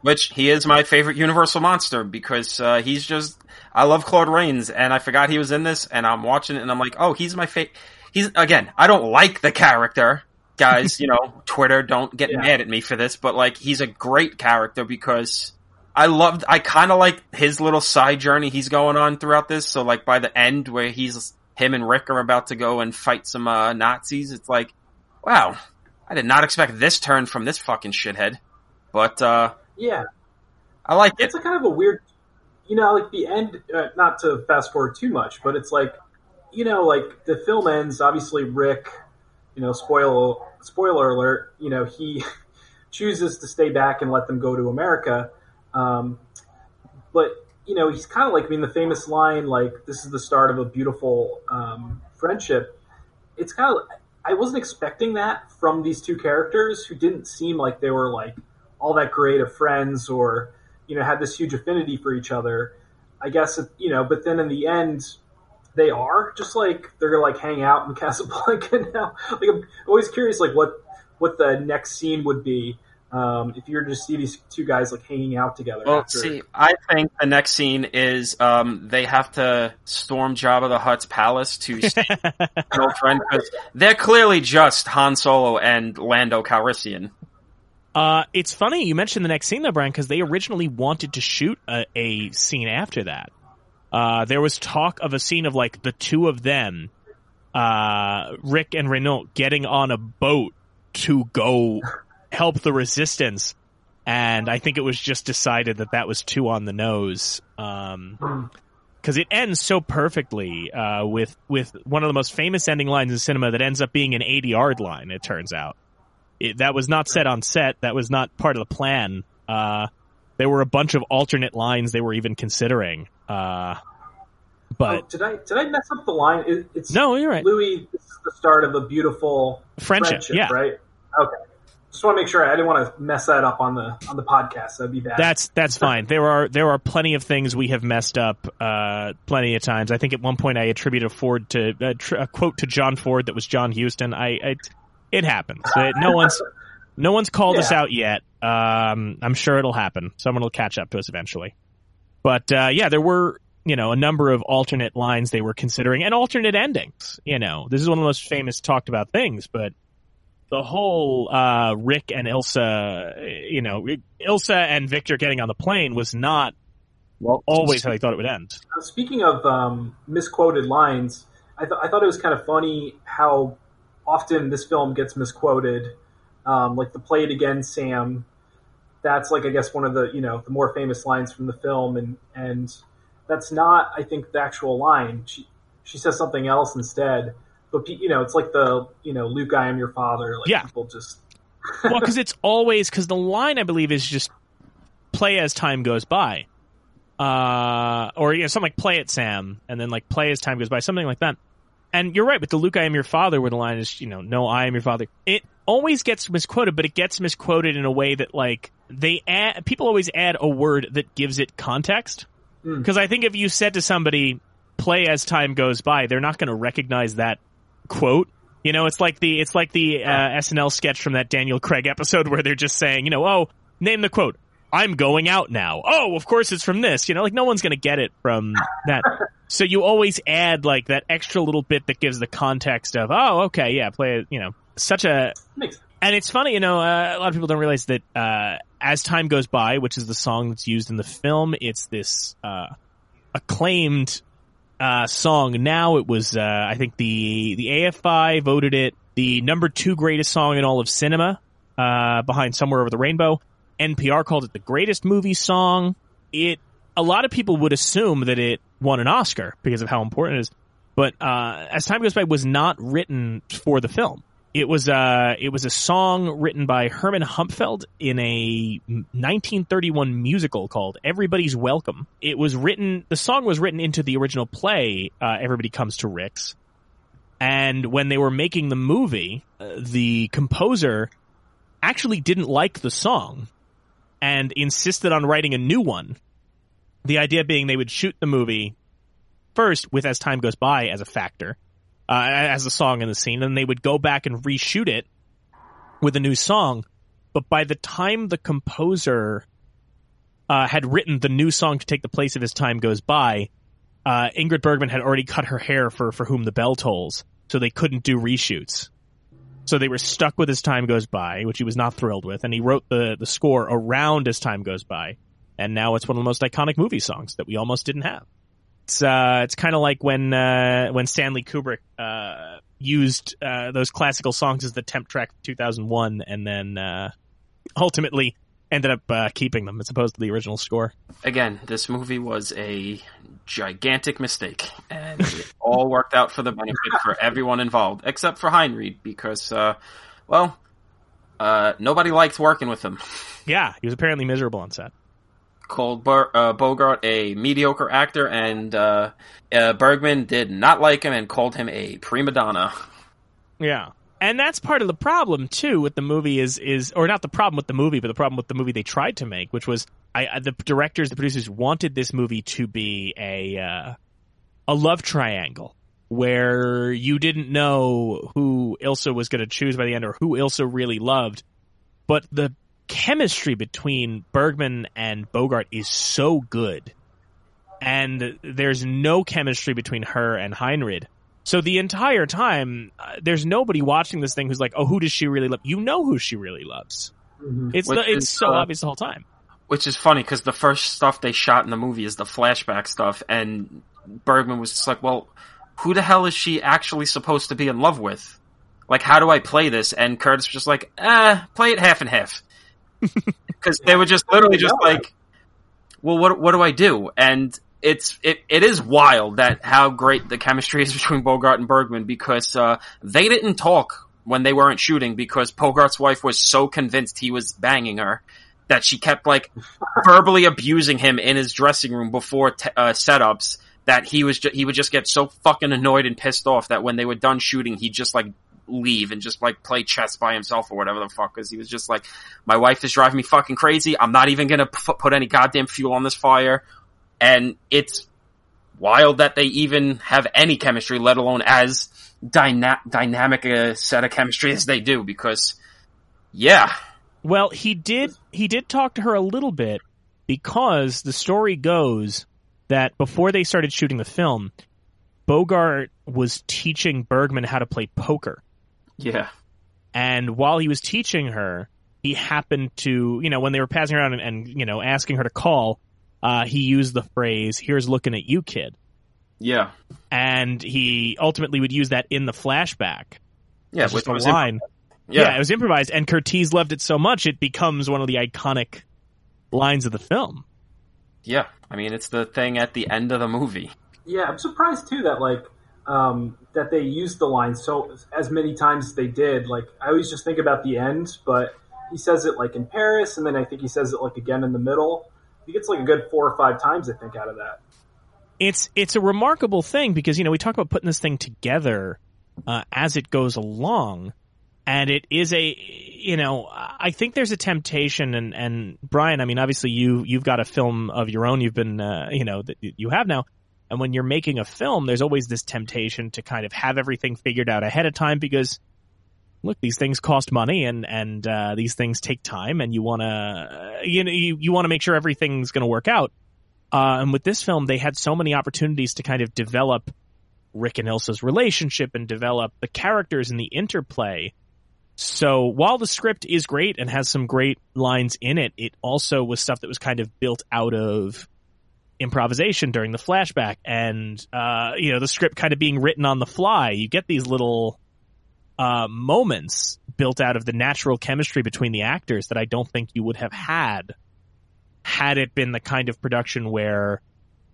Which he is my favorite Universal monster because uh, he's just I love Claude Rains, and I forgot he was in this, and I'm watching it, and I'm like, oh, he's my favorite. He's again, I don't like the character, guys. you know, Twitter, don't get Yeah. mad at me for this, but like, he's a great character because I loved. I kind of like his little side journey he's going on throughout this. So like by the end, where he's him and Rick are about to go and fight some uh, Nazis, it's like, wow, I did not expect this turn from this fucking shithead. But uh, yeah. I like it. It's a kind of a weird, you know, like the end. Uh, not to fast forward too much, but it's like, you know, like the film ends. Obviously, Rick, you know, spoil spoiler alert. You know, he chooses to stay back and let them go to America. Um, but you know, he's kind of like I mean, the famous line, like, "This is the start of a beautiful um, friendship." It's kind of I wasn't expecting that from these two characters who didn't seem like they were like all that great of friends or you know had this huge affinity for each other. I guess you know, but then in the end, they are just like they're gonna like hang out in Casablanca now. Like I'm always curious, like what what the next scene would be. Um, if you're just see these two guys like hanging out together. Well, after, see, I think the next scene is um, they have to storm Jabba the Hutt's palace to save an old friend because they're clearly just Han Solo and Lando Calrissian. Uh, it's funny you mentioned the next scene though, Brian, because they originally wanted to shoot a, a scene after that. Uh, there was talk of a scene of like the two of them, uh, Rick and Renault getting on a boat to go help the resistance. And I think it was just decided that that was too on the nose. Um, cause it ends so perfectly, uh, with, with one of the most famous ending lines in cinema that ends up being an 80 yard line, it turns out. It, that was not set on set. That was not part of the plan. Uh, there were a bunch of alternate lines they were even considering. Uh, but oh, did I did I mess up the line? It, it's no, you're right. Louis. This is the start of a beautiful friendship. friendship yeah, right. Okay. Just want to make sure I didn't want to mess that up on the on the podcast. That'd be bad. That's that's fine. There are there are plenty of things we have messed up uh, plenty of times. I think at one point I attributed a Ford to a, tr- a quote to John Ford that was John Huston. I, I it happens. no one's no one's called Yeah. us out yet. Um, I'm sure it'll happen. Someone will catch up to us eventually. But uh, yeah, there were you know a number of alternate lines they were considering and alternate endings. You know, this is one of the most famous talked about things, but the whole uh, Rick and Ilsa, you know, Ilsa and Victor getting on the plane was not Well, always how they thought it would end. Speaking of um, misquoted lines, I, th- I thought it was kind of funny how often this film gets misquoted. Um, like the "Play It Again, Sam." That's like I guess one of the you know the more famous lines from the film, and and that's not I think the actual line. She she says something else instead. But you know, it's like the you know Luke, I am your father. Like Yeah. people just well, because it's always because the line I believe is just play as time goes by, uh, or you know something like play it Sam, and then like play as time goes by, something like that. And you're right with the Luke, I am your father, where the line is you know no, I am your father. It always gets misquoted, but it gets misquoted in a way that like they add people always add a word that gives it context. Mm. Because I think if you said to somebody play as time goes by, they're not going to recognize that quote. You know, it's like the it's like the uh, SNL sketch from that Daniel Craig episode where they're just saying, you know, oh, name the quote. I'm going out now. Oh, of course it's from this. You know, like no one's going to get it from that. so you always add like that extra little bit that gives the context of, oh, okay, yeah, play it. You know, such a and it's funny, you know, uh, a lot of people don't realize that uh, as time goes by, which is the song that's used in the film, it's this uh, acclaimed uh, song. Now it was, uh, I think the the AFI voted it the number two greatest song in all of cinema, uh, behind "Somewhere Over the Rainbow." NPR called it the greatest movie song. It a lot of people would assume that it won an Oscar because of how important it is, but uh, as time goes by, it was not written for the film. It was uh it was a song written by Herman Hupfeld in a 1931 musical called Everybody's Welcome. It was written the song was written into the original play uh, Everybody Comes to Rick's. And when they were making the movie, uh, the composer actually didn't like the song and insisted on writing a new one. The idea being they would shoot the movie first with as time goes by as a factor uh, as a song in the scene, and they would go back and reshoot it with a new song. But by the time the composer uh, had written the new song to take the place of his Time Goes By," uh, Ingrid Bergman had already cut her hair for "For Whom the Bell Tolls," so they couldn't do reshoots. So they were stuck with "As Time Goes By," which he was not thrilled with, and he wrote the the score around "As Time Goes By," and now it's one of the most iconic movie songs that we almost didn't have. It's uh, it's kind of like when uh, when Stanley Kubrick uh, used uh, those classical songs as the temp track for 2001, and then uh, ultimately ended up uh, keeping them as opposed to the original score. Again, this movie was a gigantic mistake, and it all worked out for the benefit for everyone involved, except for Henreid, because, uh, well, uh, nobody liked working with him. Yeah, he was apparently miserable on set. Called Ber- uh, Bogart a mediocre actor, and uh, uh, Bergman did not like him and called him a prima donna. Yeah. And that's part of the problem too with the movie is is or not the problem with the movie, but the problem with the movie they tried to make, which was I I- the directors, the producers wanted this movie to be a uh, a love triangle where you didn't know who Ilsa was going to choose by the end or who Ilsa really loved, but the chemistry between Bergman and Bogart is so good, and there's no chemistry between her and Henreid. So the entire time, uh, there's nobody watching this thing who's like, "Oh, who does she really love?" You know who she really loves. Mhm. It's Which the, it's is, so uh, obvious the whole time. Which is funny because the first stuff they shot in the movie is the flashback stuff, and Bergman was just like, "Well, who the hell is she actually supposed to be in love with? Like, how do I play this?" And Curtiz was just like, "Eh, play it half and half," because they were just literally just like, "Well, what what do I do?" And it's it it is wild that how great the chemistry is between Bogart and Bergman because uh, they didn't talk when they weren't shooting because Bogart's wife was so convinced he was banging her that she kept like verbally abusing him in his dressing room before t- uh, setups that he was ju- he would just get so fucking annoyed and pissed off that when they were done shooting he'd just like leave and just like play chess by himself or whatever the fuck because he was just like my wife is driving me fucking crazy. I'm not even gonna p- put any goddamn fuel on this fire. And it's wild that they even have any chemistry let alone as dyna- dynamic a set of chemistry as they do because yeah. Well, he did he did talk to her a little bit because the story goes that before they started shooting the film, Bogart was teaching Bergman how to play poker. Yeah And while he was teaching her, he happened to, you know, when they were passing around and, and you know, asking her to call, uh, he used the phrase, here's looking at you, kid. yeah And he ultimately would use that in the flashback. yeah It's which a was line. yeah. yeah, it was improvised, and Curtiz loved it so much it becomes one of the iconic lines of the film. Yeah, I mean it's the thing at the end of the movie. Yeah, I'm surprised too that like um, that they used the line so as many times as they did. Like I always just think about the end, but he says it like in Paris, and then I think he says it like again in the middle. He gets like a good four or five times, I think, out of that. It's it's a remarkable thing because you know we talk about putting this thing together uh, as it goes along, and it is a you know I think there's a temptation and and Brian, I mean obviously you you've got a film of your own you've been uh, you know that you have now. And when you're making a film, there's always this temptation to kind of have everything figured out ahead of time because look, these things cost money and and uh, these things take time, and you want to you know you, you want to make sure everything's going to work out. Uh, and with this film, they had so many opportunities to kind of develop Rick and Ilsa's relationship and develop the characters and the interplay. So while the script is great and has some great lines in it, it also was stuff that was kind of built out of improvisation during the flashback and uh, you know the script kind of being written on the fly. You get these little uh, moments built out of the natural chemistry between the actors that I don't think you would have had had it been the kind of production where,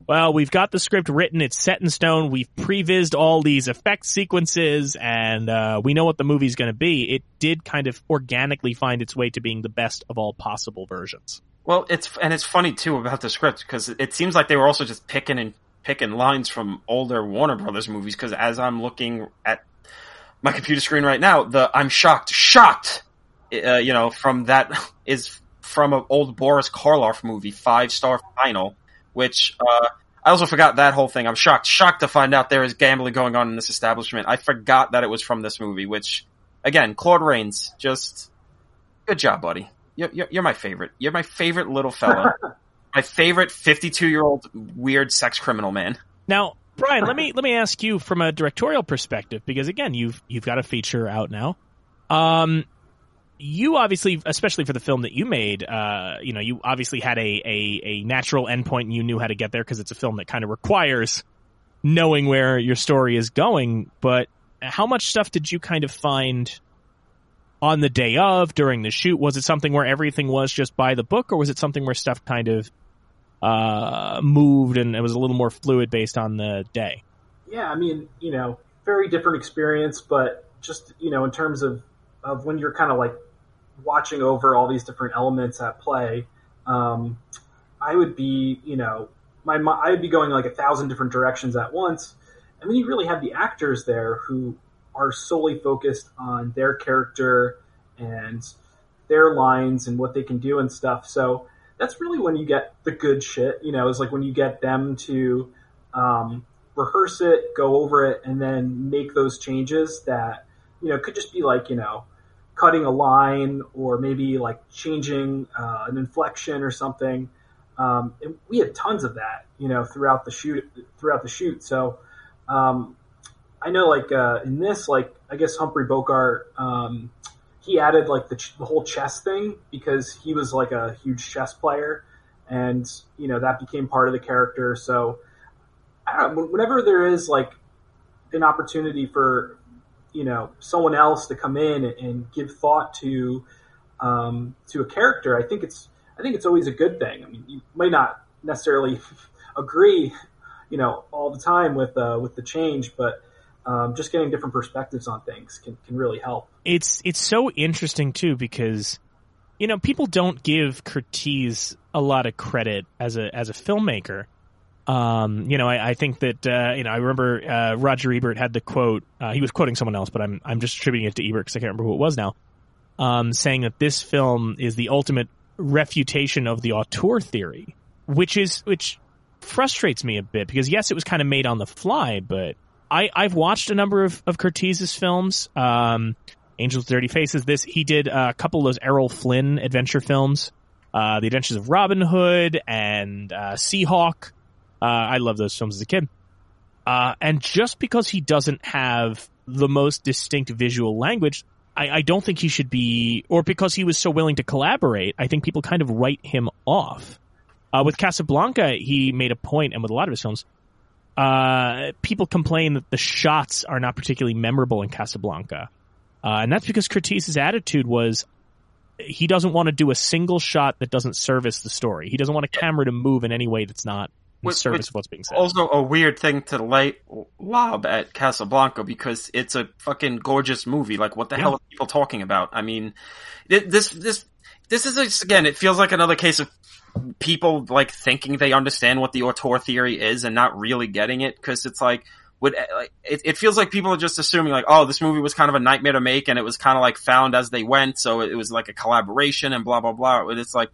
well, we've got the script written, it's set in stone, we've prevised all these effect sequences, and uh, we know what the movie's going to be. It did kind of organically find its way to being the best of all possible versions. Well, it's and it's funny too about the script because it seems like they were also just picking and picking lines from older Warner Brothers movies. Because as I'm looking at my computer screen right now, the I'm shocked, shocked, uh, you know, from that is from an old Boris Karloff movie, Five Star Final, which uh, I also forgot that whole thing. I'm shocked, shocked to find out there is gambling going on in this establishment. I forgot that it was from this movie. Which, again, Claude Rains, just good job, buddy. You're, you're, you're my favorite. You're my favorite little fella. my favorite 52 year old weird sex criminal man. Now, Brian, let me let me ask you from a directorial perspective because again, you've you've got a feature out now. Um, you obviously, especially for the film that you made, uh, you know, you obviously had a a, a natural endpoint and you knew how to get there because it's a film that kind of requires knowing where your story is going. But how much stuff did you kind of find on the day of during the shoot? Was it something where everything was just by the book, or was it something where stuff kind of uh, moved and it was a little more fluid based on the day? Yeah, I mean, you know, very different experience, but just you know, in terms of of when you're kind of like watching over all these different elements at play, um, I would be, you know, my I would be going like a thousand different directions at once, and then you really have the actors there who are solely focused on their character and their lines and what they can do and stuff. So that's really when you get the good shit. You know, is like when you get them to um, rehearse it, go over it, and then make those changes that you know could just be like you know cutting a line or maybe like changing uh, an inflection or something. Um, and we had tons of that, you know, throughout the shoot. Throughout the shoot, so um, I know, like uh, in this, like I guess Humphrey Bogart, um, he added like the, ch- the whole chess thing because he was like a huge chess player, and you know that became part of the character. So I don't know, whenever there is like an opportunity for you know someone else to come in and give thought to um, to a character, I think it's I think it's always a good thing. I mean, you might not necessarily agree, you know, all the time with uh, with the change, but um, just getting different perspectives on things can, can really help. It's it's so interesting too because you know people don't give Curtiz a lot of credit as a as a filmmaker. Um, you know, I, I think that uh, you know I remember uh, Roger Ebert had the quote. Uh, he was quoting someone else, but I'm I'm just attributing it to Ebert because I can't remember who it was now. Um, saying that this film is the ultimate refutation of the auteur theory, which is which frustrates me a bit because yes, it was kind of made on the fly, but I I've watched a number of of Curtiz's films. Um, Angels Dirty Faces. This he did a couple of those Errol Flynn adventure films, uh, The Adventures of Robin Hood and uh, Seahawk. Uh, I love those films as a kid. Uh, and just because he doesn't have the most distinct visual language, I, I, don't think he should be, or because he was so willing to collaborate, I think people kind of write him off. Uh, with Casablanca, he made a point, and with a lot of his films, uh, people complain that the shots are not particularly memorable in Casablanca. Uh, and that's because Curtiz's attitude was he doesn't want to do a single shot that doesn't service the story. He doesn't want a camera to move in any way that's not in which, service which of what's being said. Also, a weird thing to lay lob at Casablanca because it's a fucking gorgeous movie. Like, what the yeah. hell are people talking about? I mean, this this this is again. It feels like another case of people like thinking they understand what the auteur theory is and not really getting it because it's like would eh, like it, it feels like people are just assuming like oh this movie was kind of a nightmare to make and it was kind of like found as they went so it was like a collaboration and blah blah blah but it's like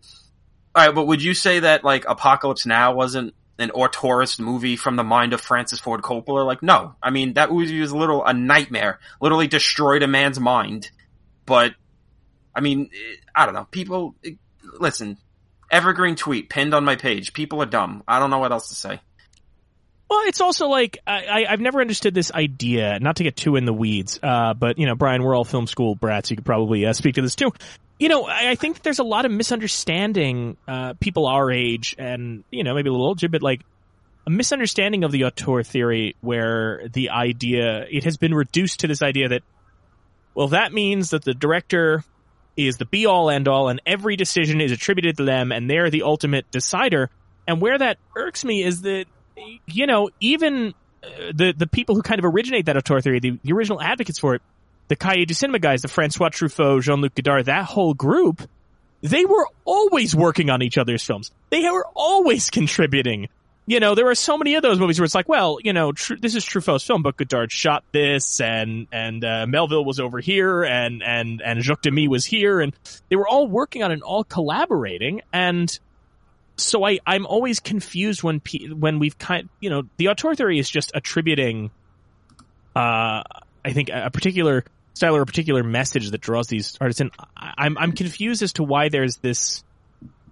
all right but would you say that like apocalypse now wasn't an auteurist movie from the mind of Francis Ford Coppola. Like, no. I mean, that movie was a little a nightmare. Literally destroyed a man's mind. But, I mean, eh, I don't know. People, eh, listen, evergreen tweet pinned on my page. People are dumb. I don't know what else to say. Well, it's also like I, I, have never understood this idea. Not to get too in the weeds, uh, but you know, Brian, we're all film school brats. You could probably uh, speak to this too you know, I, I think there's a lot of misunderstanding, uh, people our age and, you know, maybe a little older, but like a misunderstanding of the auteur theory where the idea, it has been reduced to this idea that, well, that means that the director is the be all end all and every decision is attributed to them and they're the ultimate decider. And where that irks me is that, you know, even uh, the, the people who kind of originate that auteur theory, the, the original advocates for it, the Cahiers du Cinema guys, the Francois Truffaut, Jean-Luc Godard, that whole group, they were always working on each other's films. They were always contributing. You know, there are so many of those movies where it's like, well, you know, tr- this is Truffaut's film, but Godard shot this, and and uh, Melville was over here, and and and Jacques Demy was here, and they were all working on it, and all collaborating, and so I I'm always confused when pe- when we've kind, you know, the auteur theory is just attributing, uh, I think a particular style or a particular message that draws these artists in. I'm I'm confused as to why there's this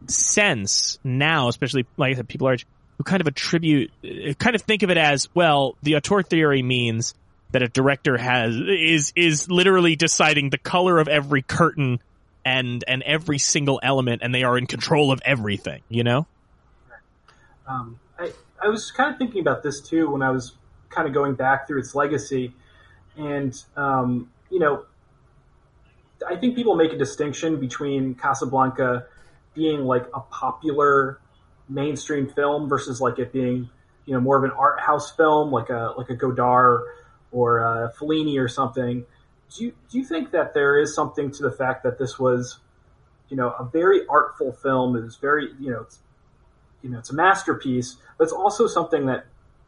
sense now, especially like I said, people are who kind of attribute, kind of think of it as well. The auteur theory means that a director has is is literally deciding the color of every curtain and and every single element, and they are in control of everything. You know. Um, I I was kind of thinking about this too when I was kind of going back through its legacy, and um, you know, I think people make a distinction between Casablanca being like a popular mainstream film versus like it being, you know, more of an art house film, like a like a Godard or a Fellini or something. Do you do you think that there is something to the fact that this was, you know, a very artful film? It was very, you know, it's, you know, it's a masterpiece, but it's also something that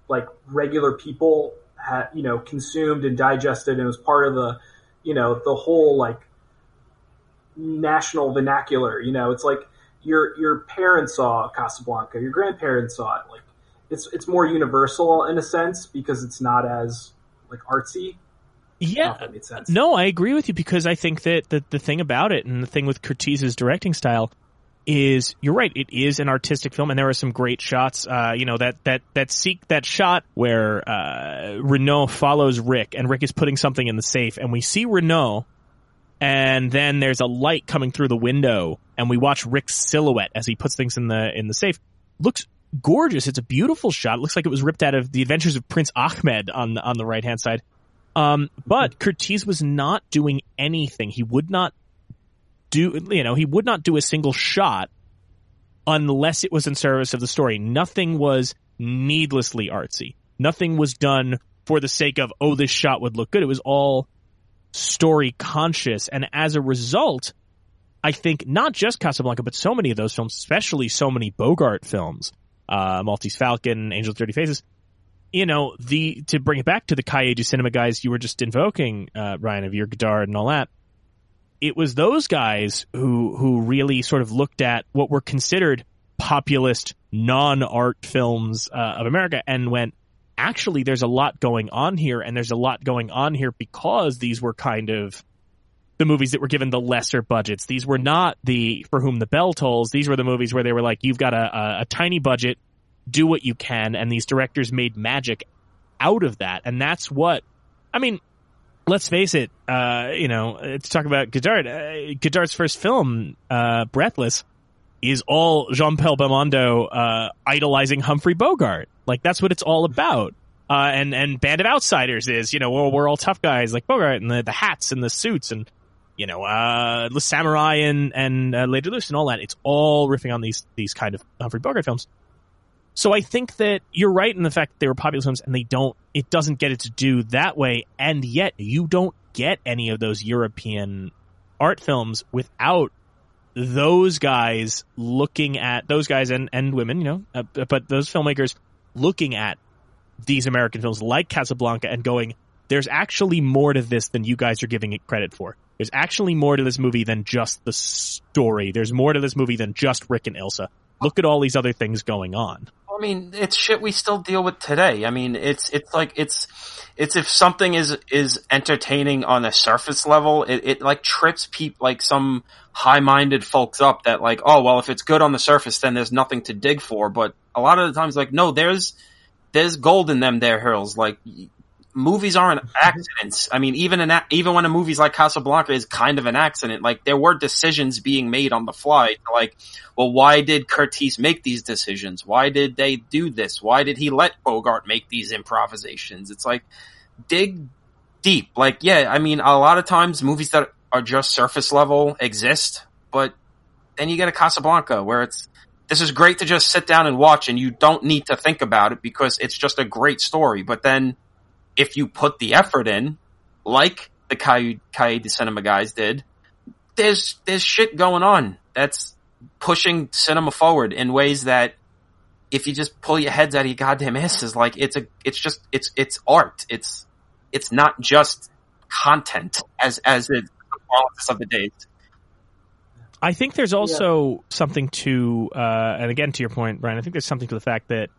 like regular people had, you know, consumed and digested, and was part of the you know the whole like national vernacular. You know, it's like your your parents saw Casablanca, your grandparents saw it. Like it's it's more universal in a sense because it's not as like artsy. Yeah, that made sense. No, I agree with you because I think that the, the thing about it and the thing with Curtiz's directing style is you're right. It is an artistic film, and there are some great shots. Uh, you know that that that seek that shot where uh, Renault follows Rick, and Rick is putting something in the safe, and we see Renault, and then there's a light coming through the window, and we watch Rick's silhouette as he puts things in the in the safe. Looks gorgeous. It's a beautiful shot. It looks like it was ripped out of The Adventures of Prince Achmed on on the right hand side. Um, but Curtiz was not doing anything. He would not do, you know, he would not do a single shot unless it was in service of the story. Nothing was needlessly artsy. Nothing was done for the sake of, oh, this shot would look good. It was all story conscious. And as a result, I think not just Casablanca, but so many of those films, especially so many Bogart films, uh, Maltese Falcon, Angel of Dirty Faces, you know, the to bring it back to the du Cinema guys you were just invoking, uh, Ryan, of your Godard and all that. It was those guys who who really sort of looked at what were considered populist non-art films uh, of America and went, actually, there's a lot going on here, and there's a lot going on here because these were kind of the movies that were given the lesser budgets. These were not the For Whom the Bell Tolls. These were the movies where they were like, you've got a, a, a tiny budget do what you can. And these directors made magic out of that. And that's what, I mean, let's face it, uh, you know, to talk about Godard, uh, Godard's first film, uh, Breathless, is all Jean-Paul Belmondo, uh, idolizing Humphrey Bogart. Like, that's what it's all about. Uh, and, and Band of Outsiders is, you know, we're, we're all tough guys like Bogart and the, the hats and the suits and, you know, uh, the samurai and, and, uh, Lady Luce and all that. It's all riffing on these, these kind of Humphrey Bogart films. So I think that you're right in the fact that they were popular films and they don't, it doesn't get it to do that way. And yet you don't get any of those European art films without those guys looking at those guys and, and women, you know, uh, but those filmmakers looking at these American films like Casablanca and going, there's actually more to this than you guys are giving it credit for. There's actually more to this movie than just the story. There's more to this movie than just Rick and Ilsa. Look at all these other things going on. I mean, it's shit we still deal with today. I mean, it's it's like it's it's if something is is entertaining on a surface level, it, it like trips people like some high minded folks up that like, oh well, if it's good on the surface, then there's nothing to dig for. But a lot of the times, like, no, there's there's gold in them there hills. Like movies aren't accidents. I mean, even in even when a movie's like Casablanca is kind of an accident, like there were decisions being made on the fly. Like, well, why did Curtiz make these decisions? Why did they do this? Why did he let Bogart make these improvisations? It's like dig deep. Like, yeah, I mean, a lot of times movies that are just surface level exist, but then you get a Casablanca where it's this is great to just sit down and watch and you don't need to think about it because it's just a great story. But then if you put the effort in, like the Cahiers, Cahiers du Cinema guys did, there's, there's shit going on that's pushing cinema forward in ways that if you just pull your heads out of your goddamn asses, like it's a, it's just, it's, it's art. It's, it's not just content as, as the qualities of the days. I think there's also yeah. something to, uh, and again to your point, Brian, I think there's something to the fact that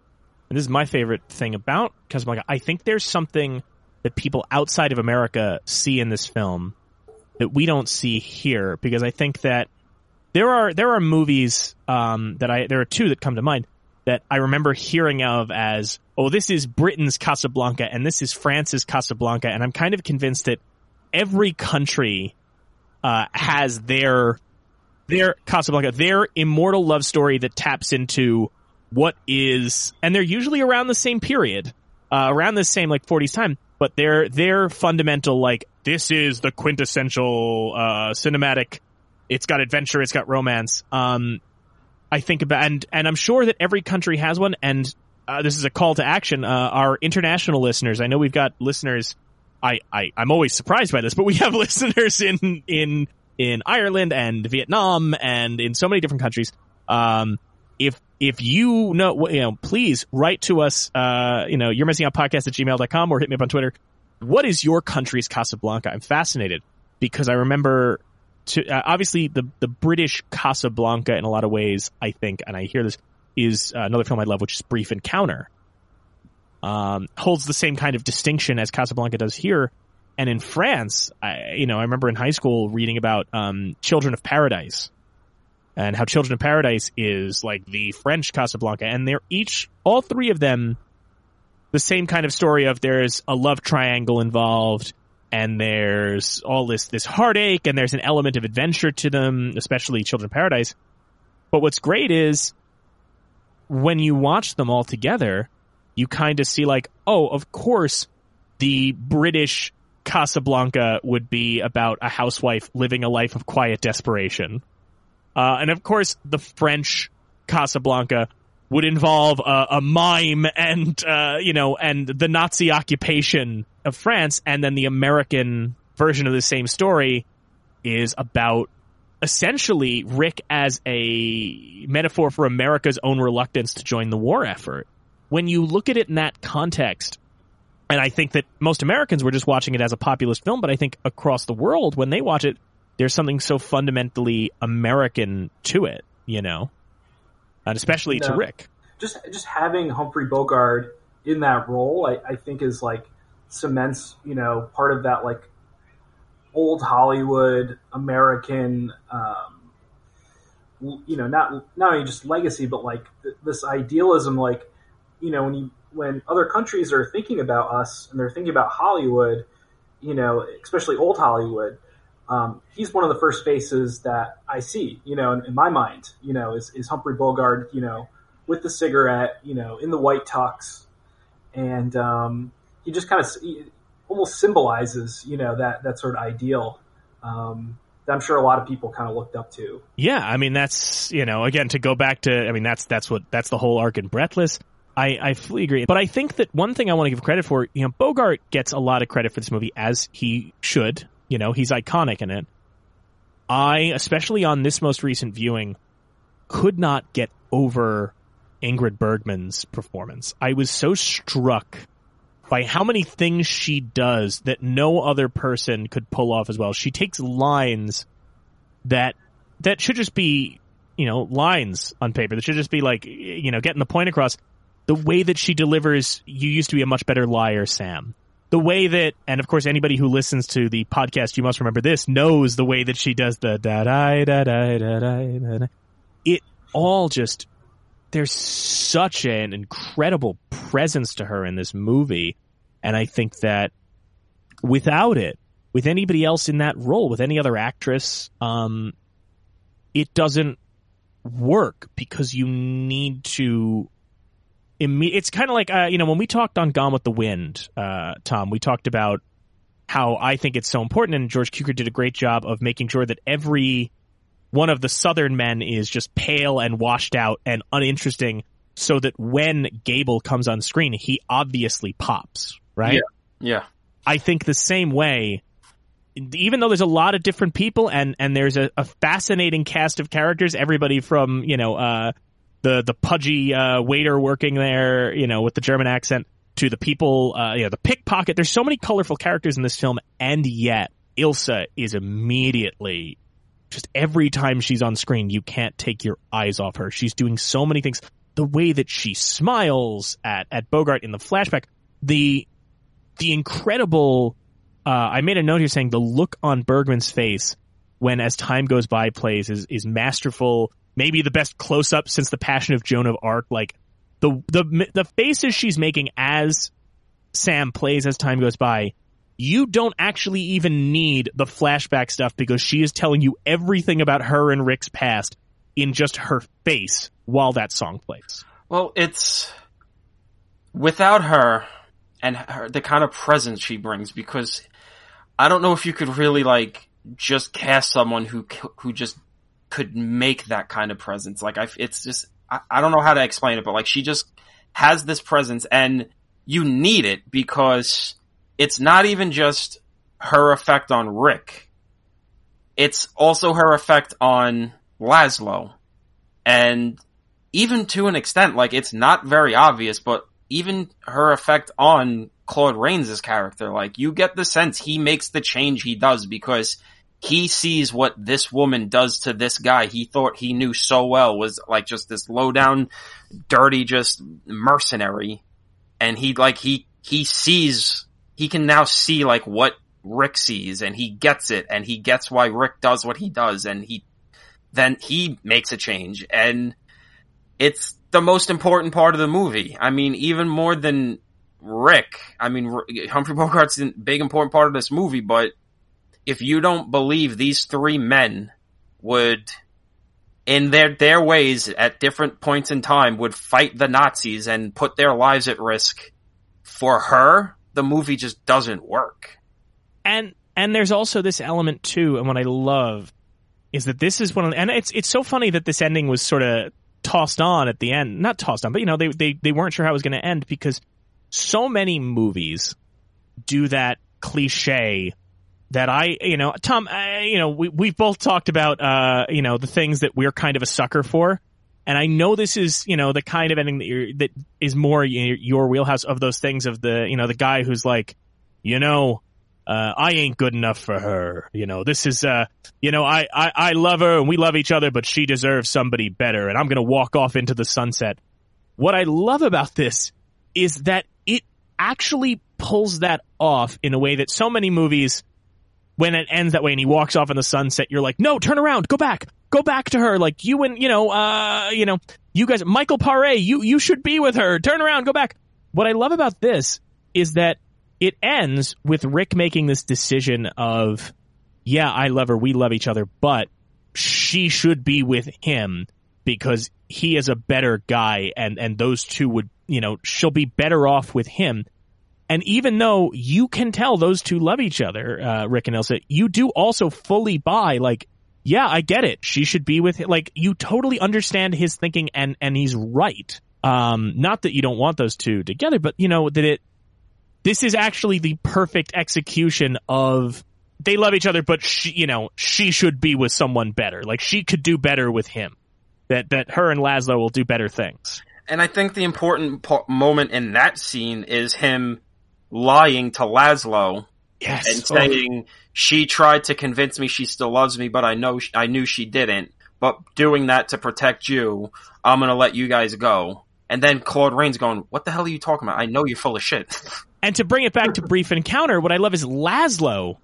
and this is my favorite thing about Casablanca, I think there's something that people outside of America see in this film that we don't see here because I think that there are there are movies um, that I there are two that come to mind that I remember hearing of as oh this is Britain's Casablanca and this is France's Casablanca and I'm kind of convinced that every country uh, has their their Casablanca their immortal love story that taps into what is, and they're usually around the same period, uh, around the same like 40s time, but they're, they're fundamental, like, this is the quintessential, uh, cinematic, it's got adventure, it's got romance. Um, I think about, and, and I'm sure that every country has one, and, uh, this is a call to action. Uh, our international listeners, I know we've got listeners, I, I, I'm always surprised by this, but we have listeners in, in, in Ireland and Vietnam and in so many different countries. Um, if if you know, you know, please write to us, uh, you know, you're missing out podcast at gmail.com or hit me up on Twitter. What is your country's Casablanca? I'm fascinated because I remember to, uh, obviously the, the British Casablanca in a lot of ways, I think, and I hear this is uh, another film I love, which is Brief Encounter. Um, holds the same kind of distinction as Casablanca does here. And in France, I, you know, I remember in high school reading about um, Children of Paradise and how Children of Paradise is like the French Casablanca, and they're each, all three of them, the same kind of story of there's a love triangle involved, and there's all this this heartache, and there's an element of adventure to them, especially Children of Paradise. But what's great is when you watch them all together, you kind of see like, oh, of course, the British Casablanca would be about a housewife living a life of quiet desperation. Uh, and of course, the French Casablanca would involve a, a mime and, uh, you know, and the Nazi occupation of France. And then the American version of the same story is about essentially Rick as a metaphor for America's own reluctance to join the war effort. When you look at it in that context, and I think that most Americans were just watching it as a populist film, but I think across the world, when they watch it, there's something so fundamentally American to it, you know, and especially to Rick. Just just having Humphrey Bogart in that role, I, I think is like cements, you know, part of that like old Hollywood American, um, you know, not not only just legacy, but like th- this idealism, like you know, when you when other countries are thinking about us and they're thinking about Hollywood, you know, especially old Hollywood, um, he's one of the first faces that I see, you know, in, in, my mind, you know, is, is Humphrey Bogart, you know, with the cigarette, you know, in the white tux. And um, he just kind of almost symbolizes, you know, that, that sort of ideal. Um, that I'm sure a lot of people kind of looked up to. Yeah, I mean that's you know again to go back to I mean that's that's what that's the whole arc in Breathless. I, I fully agree. But I think that one thing I want to give credit for, you know, Bogart gets a lot of credit for this movie as he should. You know, he's iconic in it. I, especially on this most recent viewing, could not get over Ingrid Bergman's performance. I was so struck by how many things she does that no other person could pull off as well. She takes lines that that should just be, you know, lines on paper. That should just be like, you know, getting the point across the way that she delivers you used to be a much better liar sam the way that and of course anybody who listens to the podcast you must remember this knows the way that she does the da da da da da da da it all just there's such an incredible presence to her in this movie and i think that without it with anybody else in that role with any other actress um it doesn't work because you need to imme- it's kind of like uh, you know when we talked on Gone with the Wind, uh, Tom, we talked about how I think it's so important, and George Cukor did a great job of making sure that every one of the Southern men is just pale and washed out and uninteresting, so that when Gable comes on screen, he obviously pops. Right? Yeah. Yeah. I think the same way even though there's a lot of different people and and there's a, a, fascinating cast of characters everybody from you know uh, the the pudgy uh, waiter working there, you know, with the German accent, to the people, uh, you know, the pickpocket. There's so many colorful characters in this film, and yet Ilsa is immediately just every time she's on screen, you can't take your eyes off her. She's doing so many things. The way that she smiles at at Bogart in the flashback, the the incredible. Uh, I made a note here saying the look on Bergman's face when, as time goes by, plays is is masterful maybe the best close up since the Passion of Joan of Arc. Like the the the faces she's making as Sam plays as time goes by. You don't actually even need the flashback stuff because she is telling you everything about her and Rick's past in just her face while that song plays. Well, it's without her and her, the kind of presence she brings because I don't know if you could really like just cast someone who who just could make that kind of presence. Like I, it's just, I, I don't know how to explain it, but like she just has this presence and you need it because it's not even just her effect on Rick. It's also her effect on Laszlo. And even to an extent, like it's not very obvious, but even her effect on Claude Rains' character, like you get the sense he makes the change he does because he sees what this woman does to this guy he thought he knew so well was like just this low down, dirty, just mercenary. And he like, he, he sees, he can now see like what Rick sees and he gets it and he gets why Rick does what he does and he then he makes a change and it's the most important part of the movie. I mean, even more than Rick. I mean, Humphrey Bogart's a big important part of this movie, but if you don't believe these three men would in their their ways at different points in time would fight the Nazis and put their lives at risk for her, the movie just doesn't work. And and there's also this element too, and what I love is that this is one of and it's it's so funny that this ending was sort of tossed on at the end. Not tossed on, but you know, they they they weren't sure how it was going to end because so many movies do that cliche that I, you know, Tom, I, you know, we, we've both talked about, uh, you know, the things that we're kind of a sucker for. And I know this is, you know, the kind of ending that you're, that is more your wheelhouse of those things of the, you know, the guy who's like, you know, uh, I ain't good enough for her. You know, this is, uh, you know, I, I, I love her and we love each other, but she deserves somebody better and I'm going to walk off into the sunset. What I love about this is that it actually pulls that off in a way that so many movies when it ends that way and he walks off in the sunset, you're like, no, turn around, go back, go back to her. Like you and, you know, uh, you know, you guys, Michael Paré, you, you should be with her. Turn around, go back. What I love about this is that it ends with Rick making this decision of, yeah, I love her. We love each other, but she should be with him because he is a better guy and, and those two would, you know, she'll be better off with him. And even though you can tell those two love each other, uh, Rick and Ilsa, you do also fully buy, like, yeah, I get it. She should be with him. Like, you totally understand his thinking and, and he's right. Um, not that you don't want those two together, but you know, that it, this is actually the perfect execution of they love each other, but she, you know, she should be with someone better. Like she could do better with him. That, that her and Laszlo will do better things. And I think the important po- moment in that scene is him lying to Laszlo yes. and saying oh. she tried to convince me she still loves me, but I know she, I knew she didn't. But doing that to protect you, I'm gonna let you guys go. And then Claude Rains going, "What the hell are you talking about? I know you're full of shit." And to bring it back to brief encounter, what I love is Laszlo,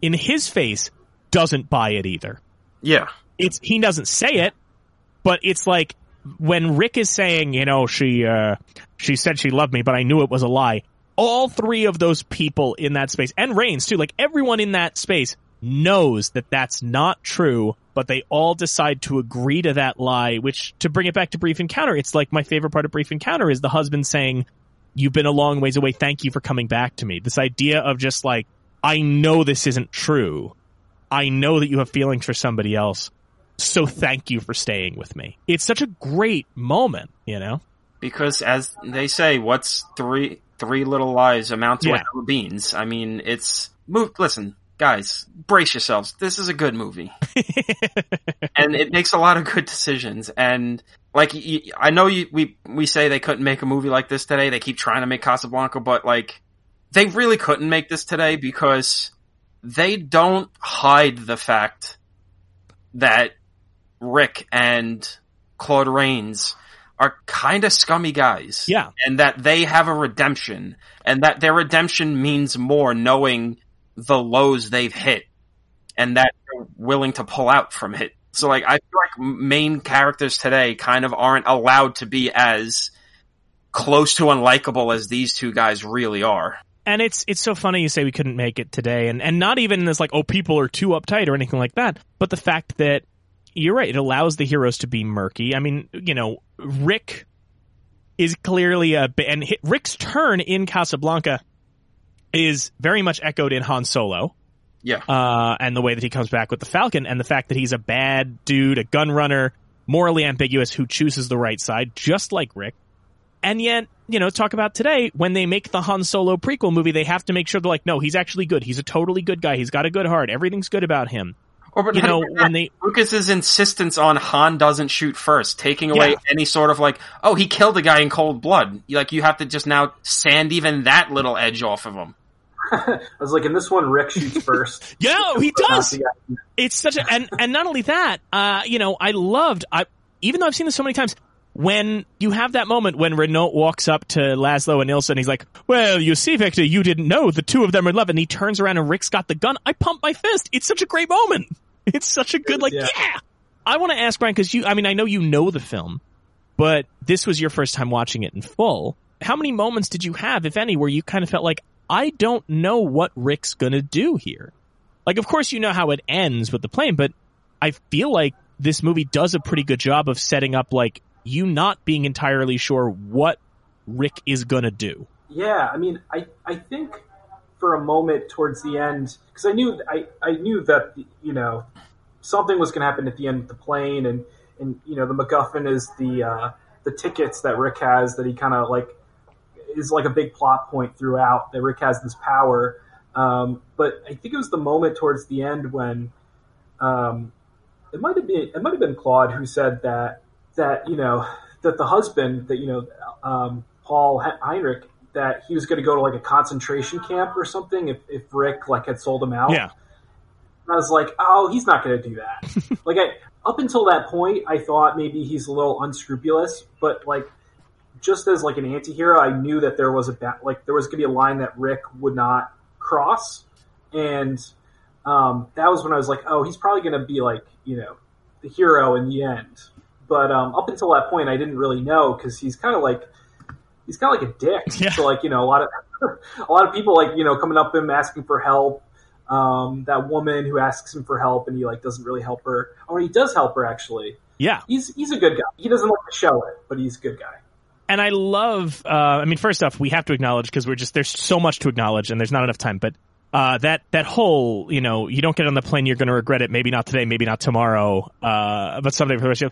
in his face, doesn't buy it either. Yeah, it's he doesn't say it, but it's like when Rick is saying, you know, she uh, she said she loved me, but I knew it was a lie all three of those people in that space and Rains too, like everyone in that space knows that that's not true, but they all decide to agree to that lie, which to bring it back to brief encounter, it's like my favorite part of brief encounter is the husband saying, you've been a long ways away. Thank you for coming back to me. This idea of just like, I know this isn't true. I know that you have feelings for somebody else. So thank you for staying with me. It's such a great moment, you know? Because as they say, what's three, three little lies amount to yeah. a beans. I mean, it's move. Listen, guys, brace yourselves. This is a good movie, and it makes a lot of good decisions. And like, I know you, we we say they couldn't make a movie like this today. They keep trying to make Casablanca, but like, they really couldn't make this today because they don't hide the fact that Rick and Claude Rains are kind of scummy guys. Yeah. And that they have a redemption and that their redemption means more knowing the lows they've hit and that they're willing to pull out from it. So like, I feel like main characters today kind of aren't allowed to be as close to unlikable as these two guys really are. And it's it's so funny you say we couldn't make it today, and and not even this like oh people are too uptight or anything like that, but the fact that you're right. It allows the heroes to be murky. I mean, you know, Rick is clearly a and Rick's turn in Casablanca is very much echoed in Han Solo. Yeah. Uh, and the way that he comes back with the Falcon and the fact that he's a bad dude, a gun runner, morally ambiguous who chooses the right side, just like Rick. And yet, you know, talk about today, when they make the Han Solo prequel movie, they have to make sure they're like, no, he's actually good. He's a totally good guy. He's got a good heart. Everything's good about him. Or but you know when they Lucas's insistence on Han doesn't shoot first, taking away yeah. any sort of like, oh, he killed a guy in cold blood. Like you have to just now sand even that little edge off of him. I was like, in this one, Rick shoots first. yeah, he does. It's such a and and not only that, uh, you know, I loved. I even though I've seen this so many times, when you have that moment when Renault walks up to Laszlo and Ilsa and he's like, well, you see, Victor, you didn't know the two of them are in love. And he turns around and Rick's got the gun. I pump my fist. It's such a great moment. It's such a good, like, yeah. yeah. I want to ask Brian, cause you, I mean, I know you know the film, but this was your first time watching it in full. How many moments did you have, if any, where you kind of felt like, I don't know what Rick's gonna do here? Like, of course, you know how it ends with the plane, but I feel like this movie does a pretty good job of setting up like you not being entirely sure what Rick is gonna do. Yeah, I mean, I I think for a moment towards the end because I knew I I knew that you know something was to happen at the end of the plane and and you know the MacGuffin is the uh, the tickets that Rick has that he kind of like is like a big plot point throughout that Rick has this power. Um, but I think it was the moment towards the end when um, it might have been it might have been Claude who said that that you know that the husband that you know um, Paul Henreid that he was going to go to like a concentration camp or something if, if Rick like had sold him out. Yeah. And I was like, oh, he's not going to do that. like I up until that point, I thought maybe he's a little unscrupulous, but like just as like an anti-hero, I knew that there was a ba- like there was going to be a line that Rick would not cross, and um, that was when I was like, oh, he's probably going to be like you know the hero in the end. But um, up until that point, I didn't really know because he's kind of like he's kind of like a dick. Yeah. So like you know a lot of a lot of people like you know coming up to him asking for help. Um, that woman who asks him for help and he like doesn't really help her, or he does help her actually. Yeah, he's he's a good guy. He doesn't like to show it, but he's a good guy. And I love. Uh, I mean, first off, we have to acknowledge because we're just there's so much to acknowledge and there's not enough time. But uh, that that whole you know you don't get on the plane you're going to regret it. Maybe not today maybe not tomorrow. Uh, but someday for the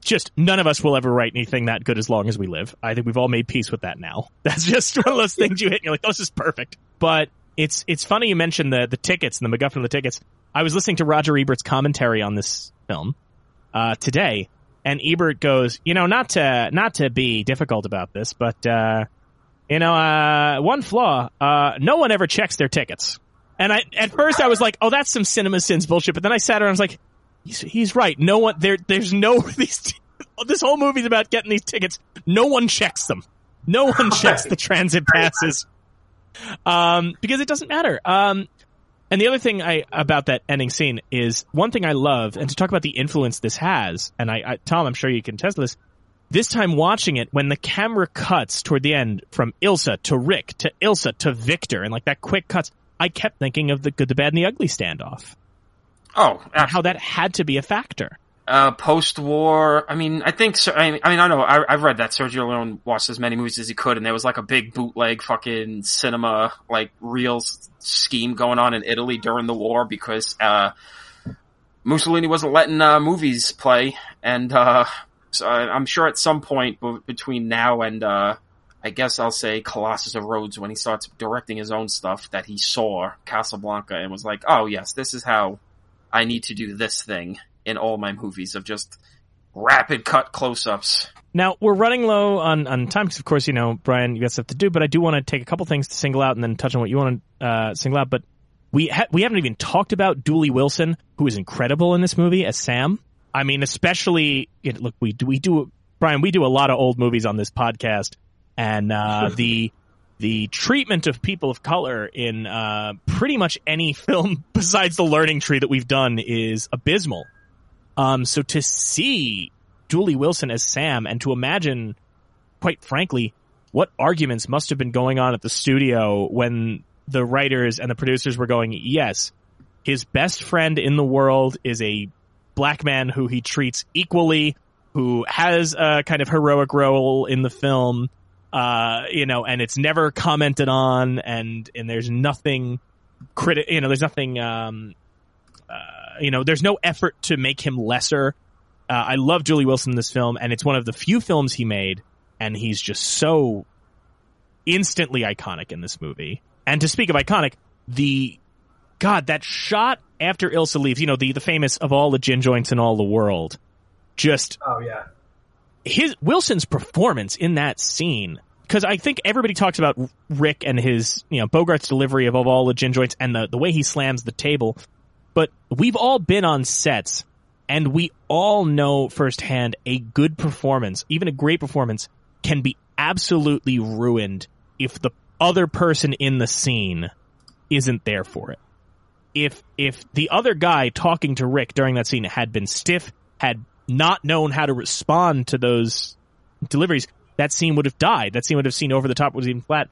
just none of us will ever write anything that good as long as we live. I think we've all made peace with that now. That's just one of those things you hit and you're like oh, this is perfect. But it's it's funny you mentioned the the tickets and the MacGuffin of the tickets. I was listening to Roger Ebert's commentary on this film uh, today and Ebert goes you know not to not to be difficult about this but uh, you know, uh, one flaw, uh, no one ever checks their tickets. And I, at first I was like, oh, that's some cinema sins bullshit. But then I sat around and I was like, he's, he's right. No one, there, there's no, these, this whole movie's about getting these tickets. No one checks them. No one checks the transit passes. Um, because it doesn't matter. Um, and the other thing I, about that ending scene is one thing I love, and to talk about the influence this has, and I, I Tom, I'm sure you can test this, this time watching it, when the camera cuts toward the end from Ilsa to Rick to Ilsa to Victor and like that quick cuts, I kept thinking of the good, the bad, and the ugly standoff. Oh, how that had to be a factor. Uh, post-war, I mean, I think, I mean, I know, I, have read that Sergio Leone watched as many movies as he could, and there was like a big bootleg fucking cinema, like, real scheme going on in Italy during the war because, uh, Mussolini wasn't letting, uh, movies play, and, uh, so I'm sure at some point between now and uh, I guess I'll say Colossus of Rhodes when he starts directing his own stuff that he saw Casablanca and was like, oh yes, this is how I need to do this thing in all my movies of just rapid cut close-ups. Now we're running low on, on time because, of course, you know Brian, you got stuff to do. But I do want to take a couple things to single out and then touch on what you want to uh, single out. But we ha- we haven't even talked about Dooley Wilson, who is incredible in this movie as Sam. I mean, especially look, we do we do Brian, we do a lot of old movies on this podcast, and uh, the the treatment of people of color in uh, pretty much any film besides the Learning Tree that we've done is abysmal. Um, so to see Dooley Wilson as Sam, and to imagine, quite frankly, what arguments must have been going on at the studio when the writers and the producers were going, yes, his best friend in the world is a black man who he treats equally, who has a kind of heroic role in the film, uh, you know, and it's never commented on, and and there's nothing criti- you know, there's nothing, um, uh, you know, there's no effort to make him lesser. Uh, I love Dooley Wilson in this film, and it's one of the few films he made, and he's just so instantly iconic in this movie. And to speak of iconic, the God, that shot after Ilsa leaves, you know, the, the famous of all the gin joints in all the world, just. Oh, yeah. His, Wilson's performance in that scene, because I think everybody talks about Rick and his, you know, Bogart's delivery of, of all the gin joints and the, the way he slams the table. But we've all been on sets And we all know firsthand a good performance, even a great performance, can be absolutely ruined if the other person in the scene isn't there for it. If if the other guy talking to Rick during that scene had been stiff, had not known how to respond to those deliveries, that scene would have died. That scene would have seen over the top, was even flat.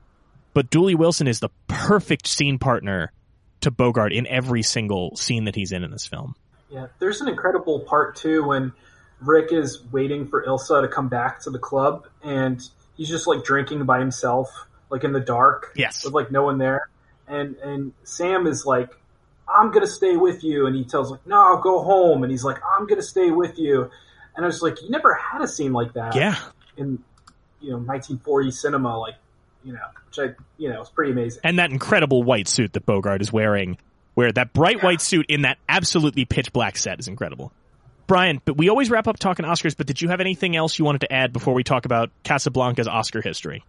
But Dooley Wilson is the perfect scene partner to Bogart in every single scene that he's in in this film. Yeah, there's an incredible part too when Rick is waiting for Ilsa to come back to the club, and he's just like drinking by himself, like in the dark, Yes. with like no one there, and and Sam is like, "I'm gonna stay with you," and he tells like, "No, I'll go home," and he's like, "I'm gonna stay with you," and I was like, "You never had a scene like that Yeah. in you know 1940 cinema, like you know, which I you know, it's pretty amazing." And that incredible white suit that Bogart is wearing, where that bright white suit in that absolutely pitch black set is incredible. Brian, but we always wrap up talking Oscars, but did you have anything else you wanted to add before we talk about Casablanca's Oscar history?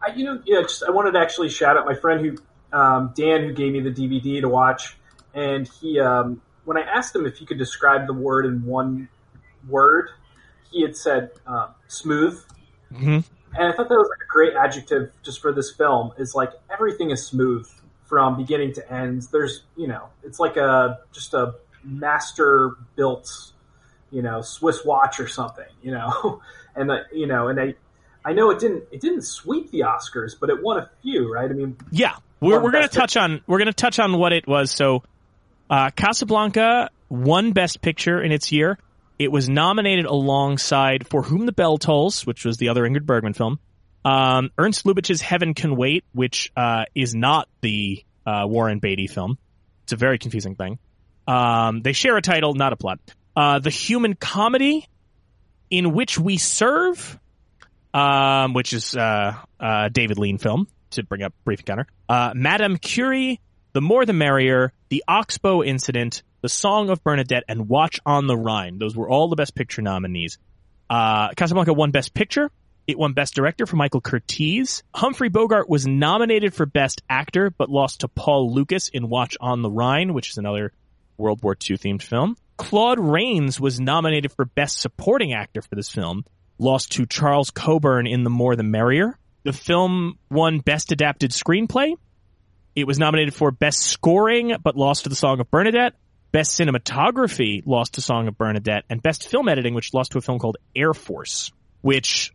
I, you know, yeah, just I wanted to actually shout out my friend who, um, Dan, who gave me the DVD to watch, and he, um, when I asked him if he could describe the word in one word, he had said um, smooth, Mhm. and I thought that was like a great adjective just for this film. Is like everything is smooth from beginning to end. There's, you know, it's like a just a master built, you know, Swiss watch or something, you know, and the, you know, and I. I know it didn't. It didn't sweep the Oscars, but it won a few, right? I mean, Yeah, we're we're gonna touch on we're gonna touch on what it was. So, uh, Casablanca won Best Picture in its year. It was nominated alongside For Whom the Bell Tolls, which was the other Ingrid Bergman film. Um, Ernst Lubitsch's Heaven Can Wait, which uh, is not the uh, Warren Beatty film. It's a very confusing thing. Um, they share a title, not a plot. Uh, the Human Comedy, in which we serve, um, which is uh, uh, David Lean film to bring up brief encounter. Uh, Madame Curie, The More the Merrier, The Oxbow Incident, The Song of Bernadette, and Watch on the Rhine. Those were all the Best Picture nominees. Uh, Casablanca won Best Picture. It won Best Director for Michael Curtiz. Humphrey Bogart was nominated for Best Actor, but lost to Paul Lukas in Watch on the Rhine, which is another World War II themed film. Claude Rains was nominated for Best Supporting Actor for this film, lost to Charles Coburn in The More the Merrier. The film won Best Adapted Screenplay. It was nominated for Best Scoring, but lost to The Song of Bernadette. Best Cinematography lost to Song of Bernadette, and Best Film Editing, which lost to a film called Air Force, which,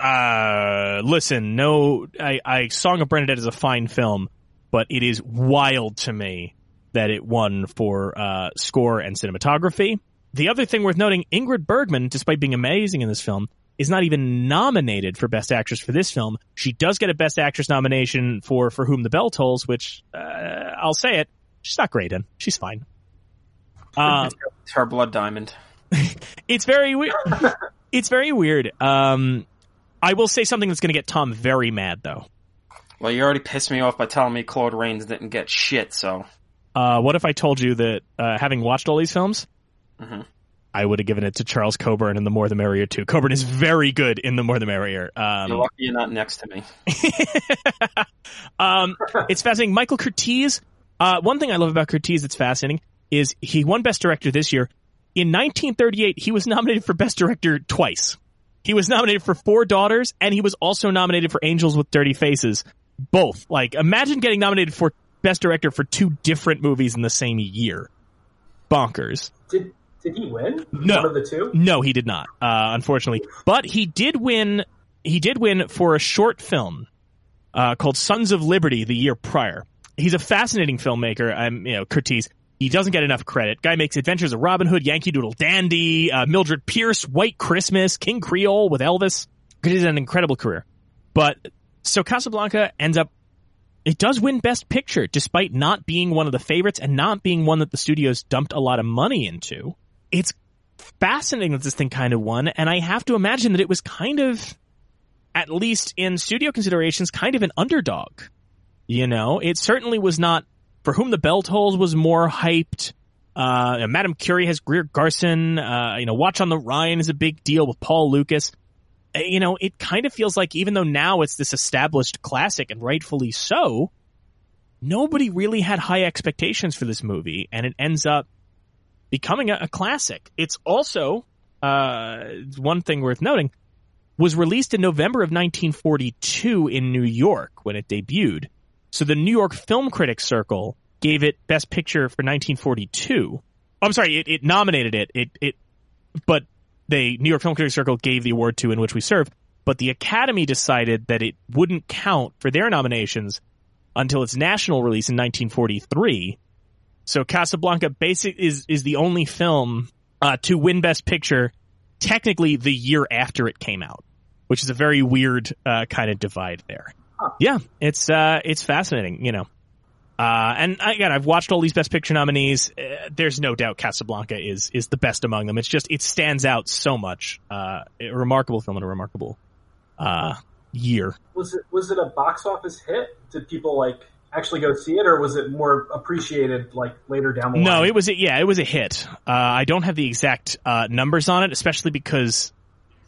uh, listen, no, I, I, Song of Bernadette is a fine film, but it is wild to me that it won for, uh, score and cinematography. The other thing worth noting, Ingrid Bergman, despite being amazing in this film, is not even nominated for Best Actress for this film. She does get a Best Actress nomination for For Whom the Bell Tolls, which, uh, I'll say it, she's not great in. She's fine. Um, It's her blood diamond. it's very weird. it's very weird. Um, I will say something that's going to get Tom very mad, though. Well, you already pissed me off by telling me Claude Rains didn't get shit, so. Uh, what if I told you that, uh, having watched all these films, Mhm. I would have given it to Charles Coburn in The More the Merrier too. Coburn is very good in The More the Merrier. You're Um, lucky you're not next to me. um, it's fascinating. Michael Curtiz. Uh, one thing I love about Curtiz that's fascinating is he won Best Director this year. In 1938, he was nominated for Best Director twice. He was nominated for Four Daughters, and he was also nominated for Angels with Dirty Faces. Both. Like, imagine getting nominated for Best Director for two different movies in the same year. Bonkers. did did he win? No. one of the two. No, he did not, uh, unfortunately. But he did win. He did win for a short film uh, called Sons of Liberty the year prior. He's a fascinating filmmaker. I'm, you know, Curtiz. He doesn't get enough credit. Guy makes Adventures of Robin Hood, Yankee Doodle Dandy, uh, Mildred Pierce, White Christmas, King Creole with Elvis. Curtiz had an incredible career. But so Casablanca ends up. It does win Best Picture, despite not being one of the favorites and not being one that the studios dumped a lot of money into. It's fascinating that this thing kind of won, and I have to imagine that it was kind of, at least in studio considerations, kind of an underdog. You know, it certainly was not. For whom the bell tolls was more hyped. Uh, Madame Curie has Greer Garson. Uh, you know, Watch on the Rhine is a big deal with Paul Lukas. Uh, You know, it kind of feels like even though now it's this established classic and rightfully so, nobody really had high expectations for this movie, and it ends up becoming a, a classic. It's also uh, one thing worth noting was released in November of 1942 in New York when it debuted. So the New York Film Critics Circle gave it Best Picture for 1942. I'm sorry, it, it nominated it. It it, but the New York Film Critics Circle gave the award to In Which We Serve. But the Academy decided that it wouldn't count for their nominations until its national release in 1943. So Casablanca basic is is the only film uh, to win Best Picture, technically the year after it came out, which is a very weird uh, kind of divide there. Huh. Yeah, it's uh, it's fascinating, you know. Uh, and again, I've watched all these Best Picture nominees. Uh, there's no doubt Casablanca is is the best among them. It's just it stands out so much. Uh, a remarkable film and a remarkable uh, year. Was it was it a box office hit? Did people like actually go see it, or was it more appreciated like later down the line? No, it was a, yeah, it was a hit. Uh, I don't have the exact uh, numbers on it, especially because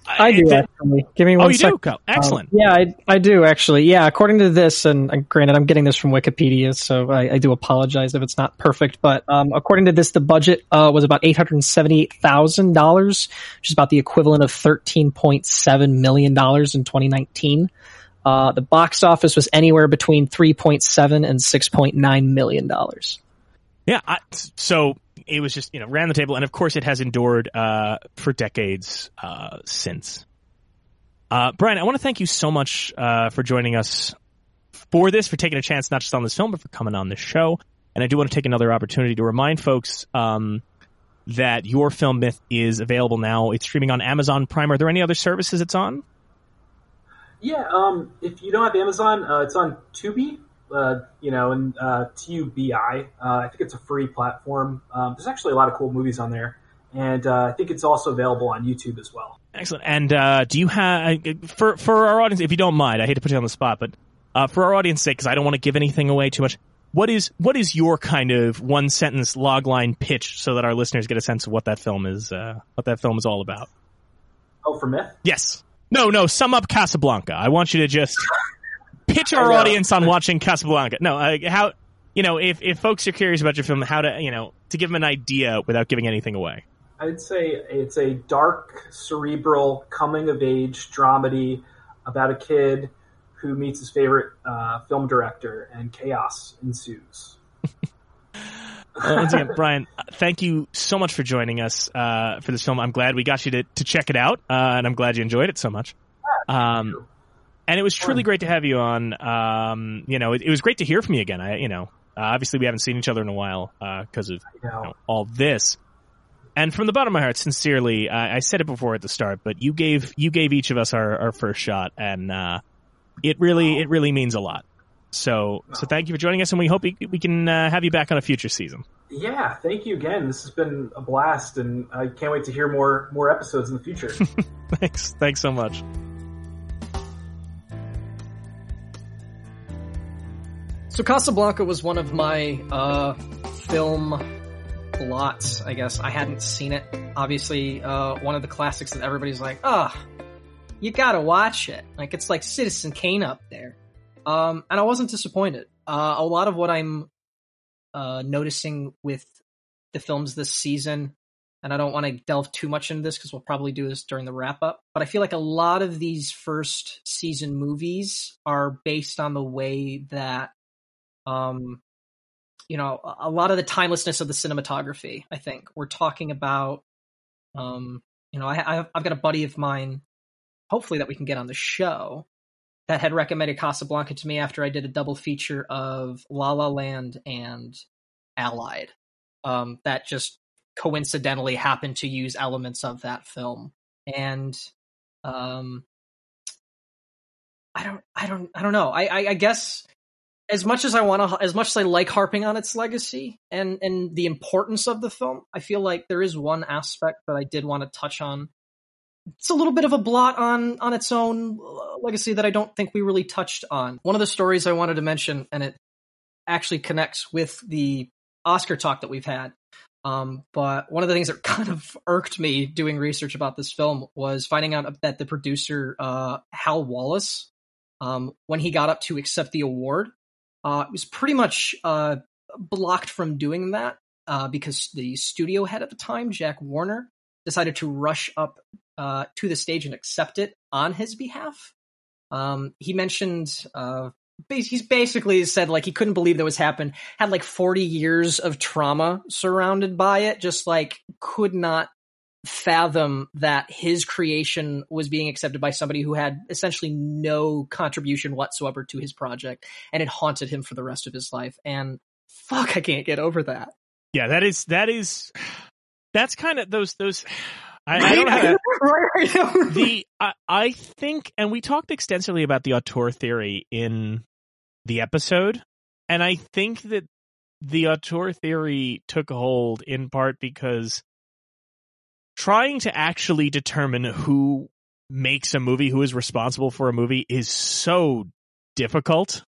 I do it- actually. Give me Oh, one you second. do? Go. Excellent. Um, yeah, I, I do actually. Yeah, according to this, and uh, granted, I'm getting this from Wikipedia, so I, I do apologize if it's not perfect. But um, according to this, the budget uh, was about eight hundred seventy-eight thousand dollars, which is about the equivalent of thirteen point seven million dollars in 2019. Uh, the box office was anywhere between 3.7 and 6.9 million dollars. Yeah. I, so it was just you know ran the table, and of course it has endured uh, for decades uh, since. Uh, Brian, I want to thank you so much uh, for joining us for this, for taking a chance not just on this film, but for coming on the show. And I do want to take another opportunity to remind folks um, that your film myth is available now. It's streaming on Amazon Prime. Are there any other services it's on? Yeah, um, if you don't have Amazon, uh, it's on Tubi, uh, you know, and uh, T-U-B-I. Uh, I think it's a free platform. Um, there's actually a lot of cool movies on there, and uh, I think it's also available on YouTube as well. Excellent. And uh, do you have for for our audience, if you don't mind, I hate to put you on the spot, but uh, for our audience sake, because I don't want to give anything away too much. What is what is your kind of one sentence log line pitch so that our listeners get a sense of what that film is uh, what that film is all about? Oh, for Myth? Yes. No, no. Sum up Casablanca. I want you to just pitch our audience on watching Casablanca. No, uh, how you know if if folks are curious about your film, how to you know to give them an idea without giving anything away. I'd say it's a dark, cerebral, coming of age dramedy about a kid who meets his favorite uh, film director, and chaos ensues. Uh, once again, Brian, uh, thank you so much for joining us uh, for this film. I'm glad we got you to, to check it out, uh, and I'm glad you enjoyed it so much. Um, and it was truly great to have you on. Um, you know, it, it was great to hear from you again. I, you know, uh, obviously we haven't seen each other in a while because of You know, all this. And from the bottom of my heart, sincerely, I, I said it before at the start, but you gave you gave each of us our, our first shot, and uh, it really it really means a lot. So so thank you for joining us, and we hope we, we can uh, have you back on a future season. yeah, thank you again. This has been a blast, and I can't wait to hear more more episodes in the future. Thanks thanks so much. So Casablanca was one of my uh, film blots, I guess. I hadn't seen it. Obviously, uh, one of the classics that everybody's like, ah, you gotta watch it. Like, it's like Citizen Kane up there. Um, and I wasn't disappointed. Uh, a lot of what I'm uh, noticing with the films this season, and I don't want to delve too much into this because we'll probably do this during the wrap up, but I feel like a lot of these first season movies are based on the way that um you know a- lot of the timelessness of the cinematography i think we're talking about um you know I, I've got a buddy of mine hopefully that we can get on the show that had recommended casablanca to me after i did a double feature of la la land and allied um that just coincidentally happened to use elements of that film and um i don't i don't i don't know i i, I guess as much as I want to, as much as I like harping on its legacy and and the importance of the film, I feel like there is one aspect that I did want to touch on. It's a little bit of a blot on on its own uh, legacy that I don't think we really touched on. One of the stories I wanted to mention, and it actually connects with the Oscar talk that we've had. Um, but one of the things that kind of irked me doing research about this film was finding out that the producer uh, Hal Wallis, um, when he got up to accept the award, uh, was pretty much uh, blocked from doing that uh, because the studio head at the time, Jack Warner, decided to rush up uh, to the stage and accept it on his behalf. Um, he mentioned uh, he's basically said like he couldn't believe that was happened. Had like 40 years of trauma surrounded by it. Just like could not fathom that his creation was being accepted by somebody who had essentially no contribution whatsoever to his project and it haunted him for the rest of his life and fuck i can't get over that yeah that is that is that's kind of those those I. I don't know. right, the I, I think, and we talked extensively about the auteur theory in the episode, and I think that the auteur theory took hold in part because trying to actually determine who makes a movie, who is responsible for a movie, is so difficult.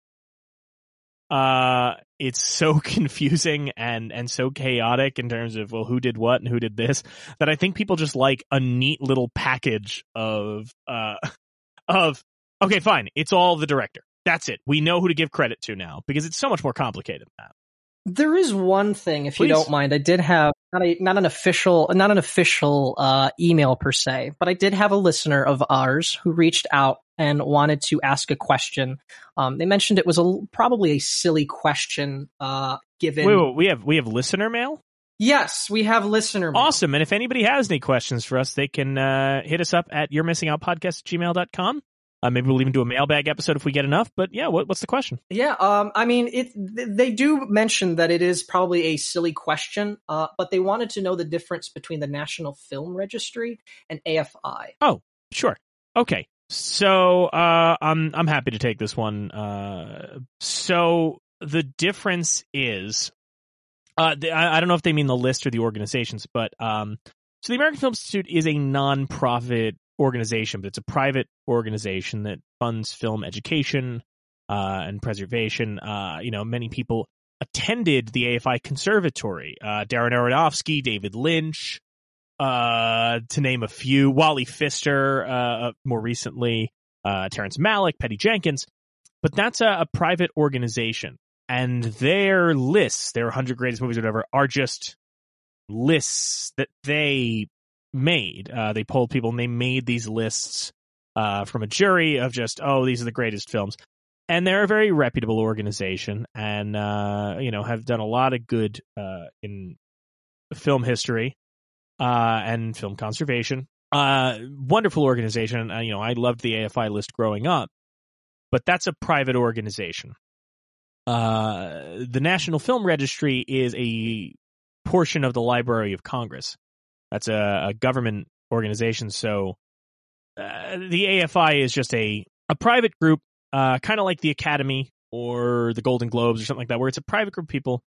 Uh, it's so confusing and and so chaotic in terms of well, who did what and who did this that I think people just like a neat little package of uh of okay, fine, it's all the director. That's it. We know who to give credit to now because it's so much more complicated than that. There is one thing, if Please. you don't mind. I did have not a not an official not an official uh, email per se, but I did have a listener of ours who reached out and wanted to ask a question. Um, they mentioned it was a probably a silly question, uh, given. Wait, wait, we have we have listener mail. Yes, we have listener mail. Awesome. And if anybody has any questions for us, they can uh, hit us up at your missing out podcast gmail.com. Uh, maybe we'll even do a mailbag episode if we get enough. But yeah, what, what's the question? Yeah, um, I mean, it. They do mention that it is probably a silly question, uh, but they wanted to know the difference between the National Film Registry and AFI. Oh, sure. Okay, so uh, I'm I'm happy to take this one. Uh, so the difference is, uh, the, I, I, don't know if they mean the list or the organizations, but um, so the American Film Institute is a nonprofit organization, but it's a private organization that funds film education uh, and preservation. Uh, you know, many people attended the AFI Conservatory. Uh, Darren Aronofsky, David Lynch, uh, to name a few. Wally Pfister, uh, more recently, uh, Terrence Malick, Patty Jenkins. But that's a, a private organization, and their lists, their 100 greatest movies, or whatever, are just lists that they made. Uh, they polled people and they made these lists uh, from a jury of just, oh, these are the greatest films. And they're a very reputable organization and, uh, you know, have done a lot of good uh, in film history uh, and film conservation. Uh, wonderful organization. you know, I loved the AFI list growing up, but that's a private organization. the National Film Registry is a portion of the Library of Congress. That's a, a government organization. So uh, the AFI is just a, a private group, uh, kind of like the Academy or the Golden Globes or something like that, where it's a private group of people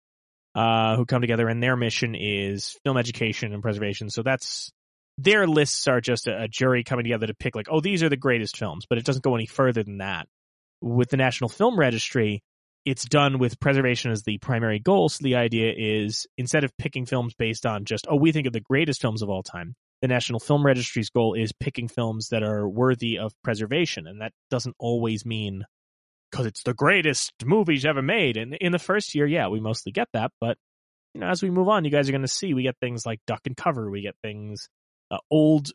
uh, who come together and their mission is film education and preservation. So that's their lists are just a, a, jury coming together to pick like, oh, these are the greatest films, but it doesn't go any further than that. With the National Film Registry, it's done with preservation as the primary goal. So the idea is instead of picking films based on just, oh, we think of the greatest films of all time, the National Film Registry's goal is picking films that are worthy of preservation. And that doesn't always mean because it's the greatest movies ever made. And in the first year, yeah, we mostly get that. But, you know, as we move on, you guys are going to see we get things like Duck and Cover. We get things, uh, old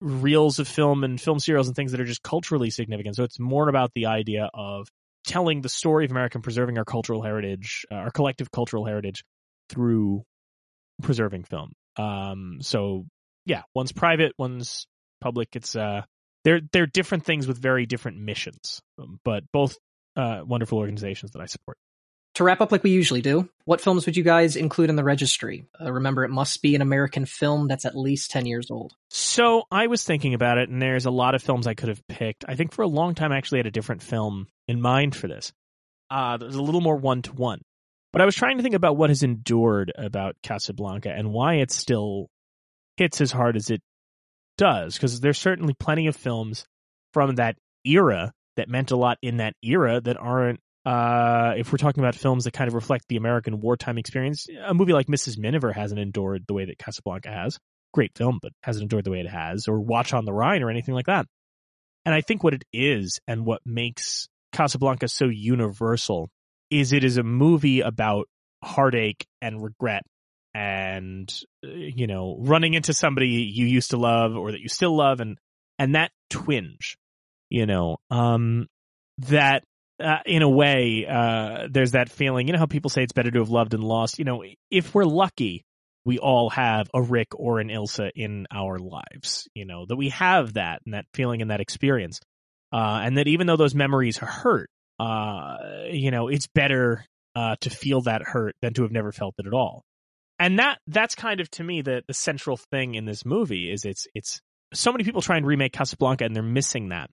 reels of film and film serials and things that are just culturally significant. So it's more about the idea of telling the story of America and preserving our cultural heritage, uh, our collective cultural heritage through preserving film. Um, so yeah, one's private, one's public. It's uh, they're they're different things with very different missions, um, but both uh, wonderful organizations that I support. To wrap up like we usually do, what films would you guys include in the registry? Uh, remember, it must be an American film that's at least 10 years old. So I was thinking about it, and there's a lot of films I could have picked. I think for a long time I actually had a different film in mind for this. Uh, there's a little more one to one. But I was trying to think about what has endured about Casablanca and why it still hits as hard as it does. Because there's certainly plenty of films from that era that meant a lot in that era that aren't uh, if we're talking about films that kind of reflect the American wartime experience, a movie like Mrs. Miniver hasn't endured the way that Casablanca has. Great film, but hasn't endured the way it has, or Watch on the Rhine or anything like that. And I think what it is and what makes Casablanca so universal is it is a movie about heartache and regret and uh, you know running into somebody you used to love or that you still love and and that twinge you know um that uh, in a way uh there's that feeling you know how people say it's better to have loved and lost? You know if we're lucky we all have a Rick or an Ilsa in our lives you know that we have that and that feeling and that experience uh and that even though those memories hurt uh you know it's better uh to feel that hurt than to have never felt it at all and that that's kind of to me the the central thing in this movie is it's it's so many people try and remake Casablanca and they're missing that.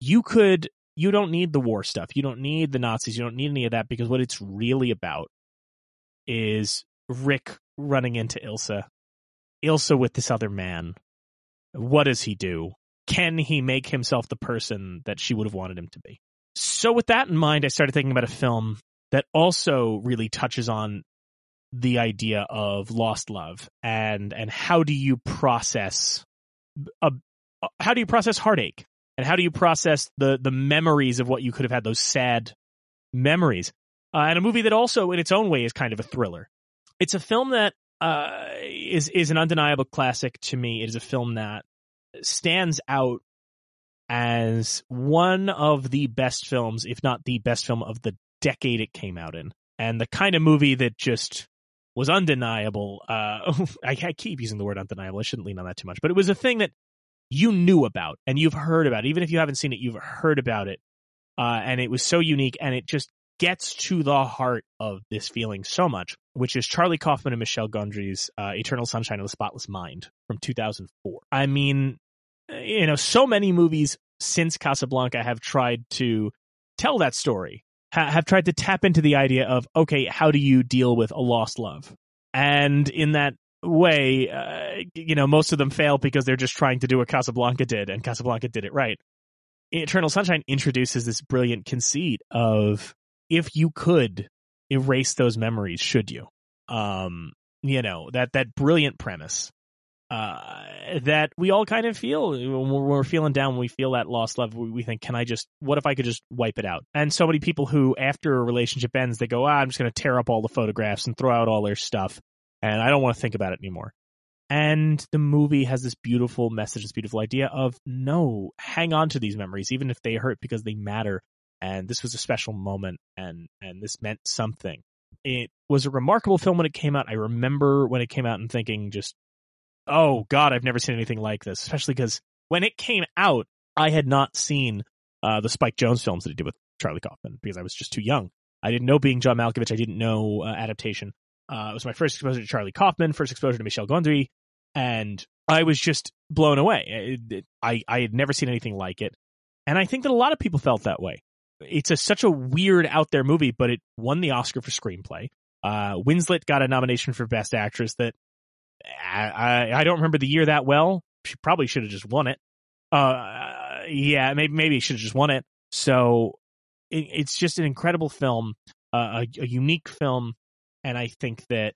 You could you don't need the war stuff. You don't need the Nazis. You don't need any of that because what it's really about is Rick running into Ilsa. Ilsa with this other man. What does he do? Can he make himself the person that she would have wanted him to be? So with that in mind, I started thinking about a film that also really touches on the idea of lost love and and how do you process a, how do you process heartache? And how do you process the the memories of what you could have had those sad memories? Uh, and a movie that also in its own way is kind of a thriller. It's a film that uh, is is an undeniable classic to me. It is a film that stands out as one of the best films if not the best film of the decade it came out in and the kind of movie that just was undeniable. Uh, I, I keep using the word undeniable. I shouldn't lean on that too much, but it was a thing that you knew about and you've heard about. Even if you haven't seen it, you've heard about it. Uh, and it was so unique and it just gets to the heart of this feeling so much, which is Charlie Kaufman and Michel Gondry's uh, Eternal Sunshine of the Spotless Mind from 2004. I mean, you know, so many movies since Casablanca have tried to tell that story ha- have tried to tap into the idea of okay, how do you deal with a lost love? And in that way, uh, you know, most of them fail because they're just trying to do what Casablanca did, and Casablanca did it right. Eternal Sunshine introduces this brilliant conceit of if you could erase those memories, should you? Um, you know that that brilliant premise uh, that we all kind of feel when we're feeling down, when we feel that lost love, we think, can I just, what if I could just wipe it out? And so many people who, after a relationship ends, they go, ah, I'm just going to tear up all the photographs and throw out all their stuff. And I don't want to think about it anymore. And the movie has this beautiful message, this beautiful idea of no, hang on to these memories, even if they hurt because they matter. And this was a special moment and, and this meant something. It was a remarkable film when it came out. I remember when it came out and thinking just, oh god, I've never seen anything like this. Especially because when it came out, I had not seen uh, the Spike Jonze films that he did with Charlie Kaufman because I was just too young. I didn't know being John Malkovich. I didn't know uh, adaptation. Uh, it was my first exposure to Charlie Kaufman, first exposure to Michel Gondry, and I was just blown away. It, it, I I had never seen anything like it, and I think that a lot of people felt that way. It's a, such a weird out there movie, but it won the Oscar for screenplay. Uh, Winslet got a nomination for Best Actress that I, I, don't remember the year that well. She probably should have just won it. Uh, yeah, maybe maybe should have just won it. So it, it's just an incredible film, uh, a, a unique film, and I think that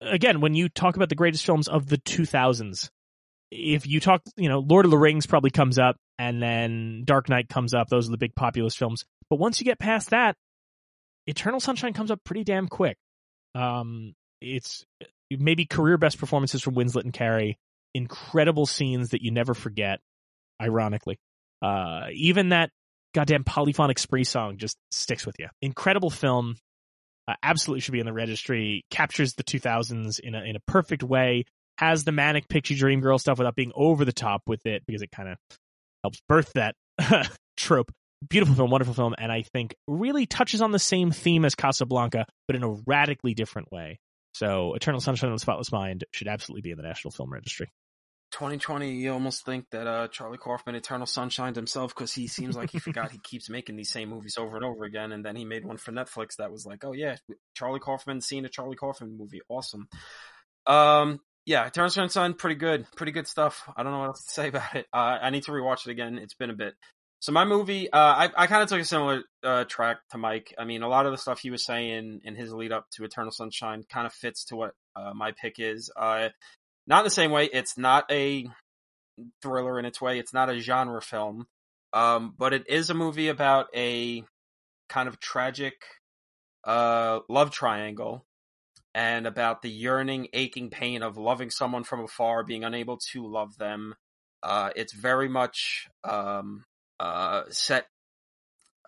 again, when you talk about the greatest films of the 2000s, if you talk, you know, Lord of the Rings probably comes up, and then Dark Knight comes up. Those are the big populist films. But once you get past that, Eternal Sunshine comes up pretty damn quick. Um, it's maybe career best performances from Winslet and Carey. Incredible scenes that you never forget. Ironically, uh, even that goddamn polyphonic spree song just sticks with you. Incredible film. Uh, absolutely should be in the registry. Captures the 2000s in a in a perfect way. Has the manic pixie dream girl stuff without being over the top with it because it kind of helps birth that trope. Beautiful film, wonderful film, and I think really touches on the same theme as Casablanca, but in a radically different way. So Eternal Sunshine of the Spotless Mind should absolutely be in the National Film Registry. 2020, you almost think that uh, Charlie Kaufman Eternal Sunshine himself because he seems like he forgot he keeps making these same movies over and over again, and then he made one for Netflix that was like, oh yeah, Charlie Kaufman seeing a Charlie Kaufman movie, awesome. Um, yeah, Eternal Sunshine, pretty good, pretty good stuff. I don't know what else to say about it. Uh, I need to rewatch it again. It's been a bit. So my movie, uh, I, I kind of took a similar uh, track to Mike. I mean, a lot of the stuff he was saying in his lead up to Eternal Sunshine kind of fits to what uh, my pick is. Uh, not in the same way. It's not a thriller in its way. It's not a genre film, um, but it is a movie about a kind of tragic uh, love triangle and about the yearning, aching pain of loving someone from afar, being unable to love them. Uh, it's very much um, uh, set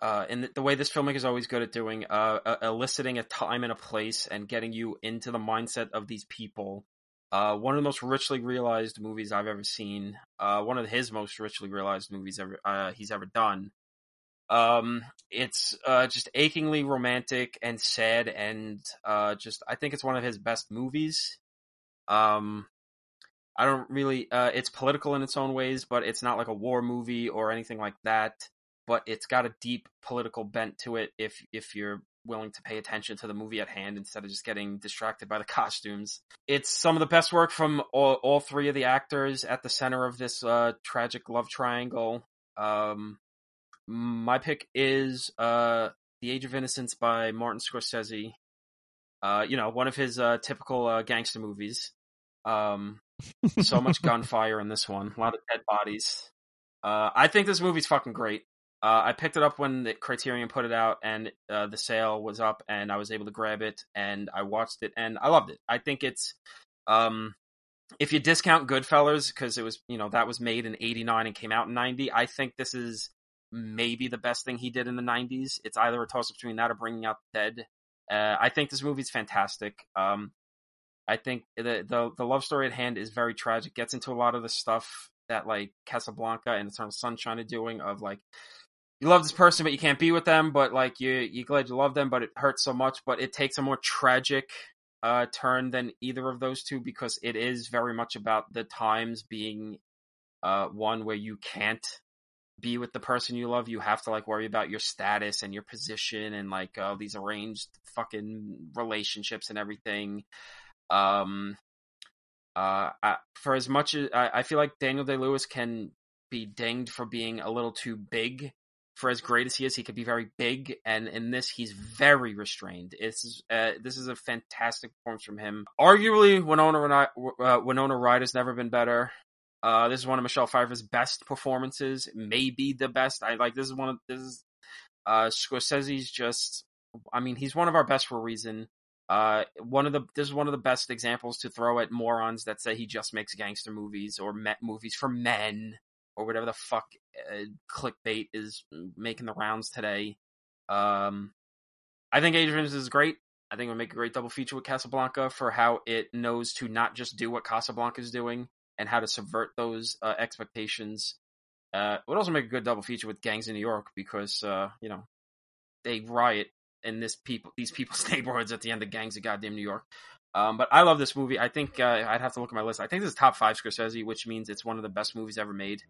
uh, in the, way this filmmaker is always good at doing, uh, uh, eliciting a time and a place and getting you into the mindset of these people. Uh, one of the most richly realized movies I've ever seen. Uh, one of his most richly realized movies ever uh, he's ever done. Um, it's just achingly romantic and sad, and just I think it's one of his best movies. Um, I don't really. it's political in its own ways, but it's not like a war movie or anything like that but it's got a deep political bent to it if if you're willing to pay attention to the movie at hand instead of just getting distracted by the costumes. It's some of the best work from all, all three of the actors at the center of this uh, tragic love triangle. Um, my pick is uh, The Age of Innocence by Martin Scorsese. Uh, you know, one of his uh, typical uh, gangster movies. Um, so much gunfire in this one, a lot of dead bodies. Uh, I think this movie's fucking great. Uh, I picked it up when the Criterion put it out, and uh, the sale was up, and I was able to grab it, and I watched it, and I loved it. I think it's, um, if you discount Goodfellas because it was, you know, that was made in '89 and came out in '90. I think this is maybe the best thing he did in the '90s. It's either a toss up between that or Bringing Out the Dead. Uh, I think this movie's fantastic. Um, I think the, the the love story at hand is very tragic. Gets into a lot of the stuff that like Casablanca and Eternal Sunshine are doing of like you love this person, but you can't be with them. But like you, you're glad you love them, but it hurts so much. But it takes a more tragic uh, turn than either of those two because it is very much about the times being uh, one where you can't be with the person you love. You have to like worry about your status and your position and like uh, these arranged fucking relationships and everything. Um, uh, I, for as much as I, I feel like Daniel Day Lewis can be dinged for being a little too big for as great as he is, he could be very big, and in this, he's very restrained. It's uh, this is a fantastic performance from him. Arguably, Winona uh, Winona Ryder's never been better. Uh, this is one of Michelle Pfeiffer's best performances, maybe the best. I like this is one of this is uh, Scorsese's just. I mean, he's one of our best for a reason. Uh, one of the this is one of the best examples to throw at morons that say he just makes gangster movies or met movies for men or whatever the fuck uh, clickbait is making the rounds today. Um, I think Innocence is great. I think it would make a great double feature with Casablanca for how it knows to not just do what Casablanca is doing and how to subvert those uh, expectations. Uh, it would also make a good double feature with Gangs in New York because uh, you know they riot in this people these people's neighborhoods at the end of Gangs of Goddamn New York. Um, but I love this movie. I think uh, I'd have to look at my list. I think this is top five Scorsese, which means it's one of the best movies ever made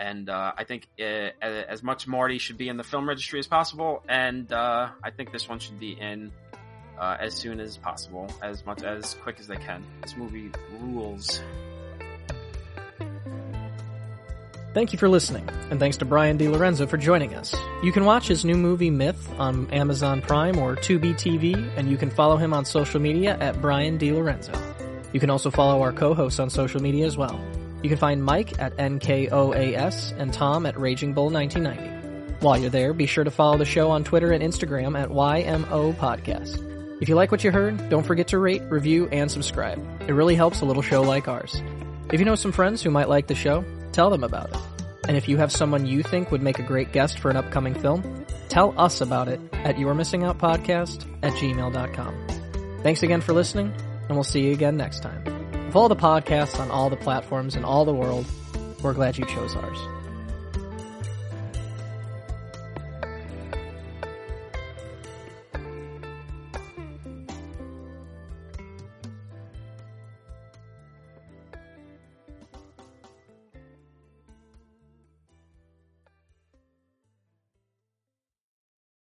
and uh, I think uh, as much Marty should be in the film registry as possible, and uh, I think this one should be in uh, as soon as possible, as much as quick as they can. This movie rules. Thank you for listening, and thanks to Brian DiLorenzo for joining us. You can watch his new movie Myth on Amazon Prime or Tubi TV, and you can follow him on social media at Brian DiLorenzo. You can also follow our co-hosts on social media as well. You can find Mike at NKOAS and Tom at Raging Bull 1990. While you're there, be sure to follow the show on Twitter and Instagram at YMO Podcast. If you like what you heard, don't forget to rate, review, and subscribe. It really helps a little show like ours. If you know some friends who might like the show, tell them about it. And if you have someone you think would make a great guest for an upcoming film, tell us about it at yourmissingoutpodcast at gmail.com. Thanks again for listening, and we'll see you again next time. Of all the podcasts on all the platforms in all the world, we're glad you chose ours.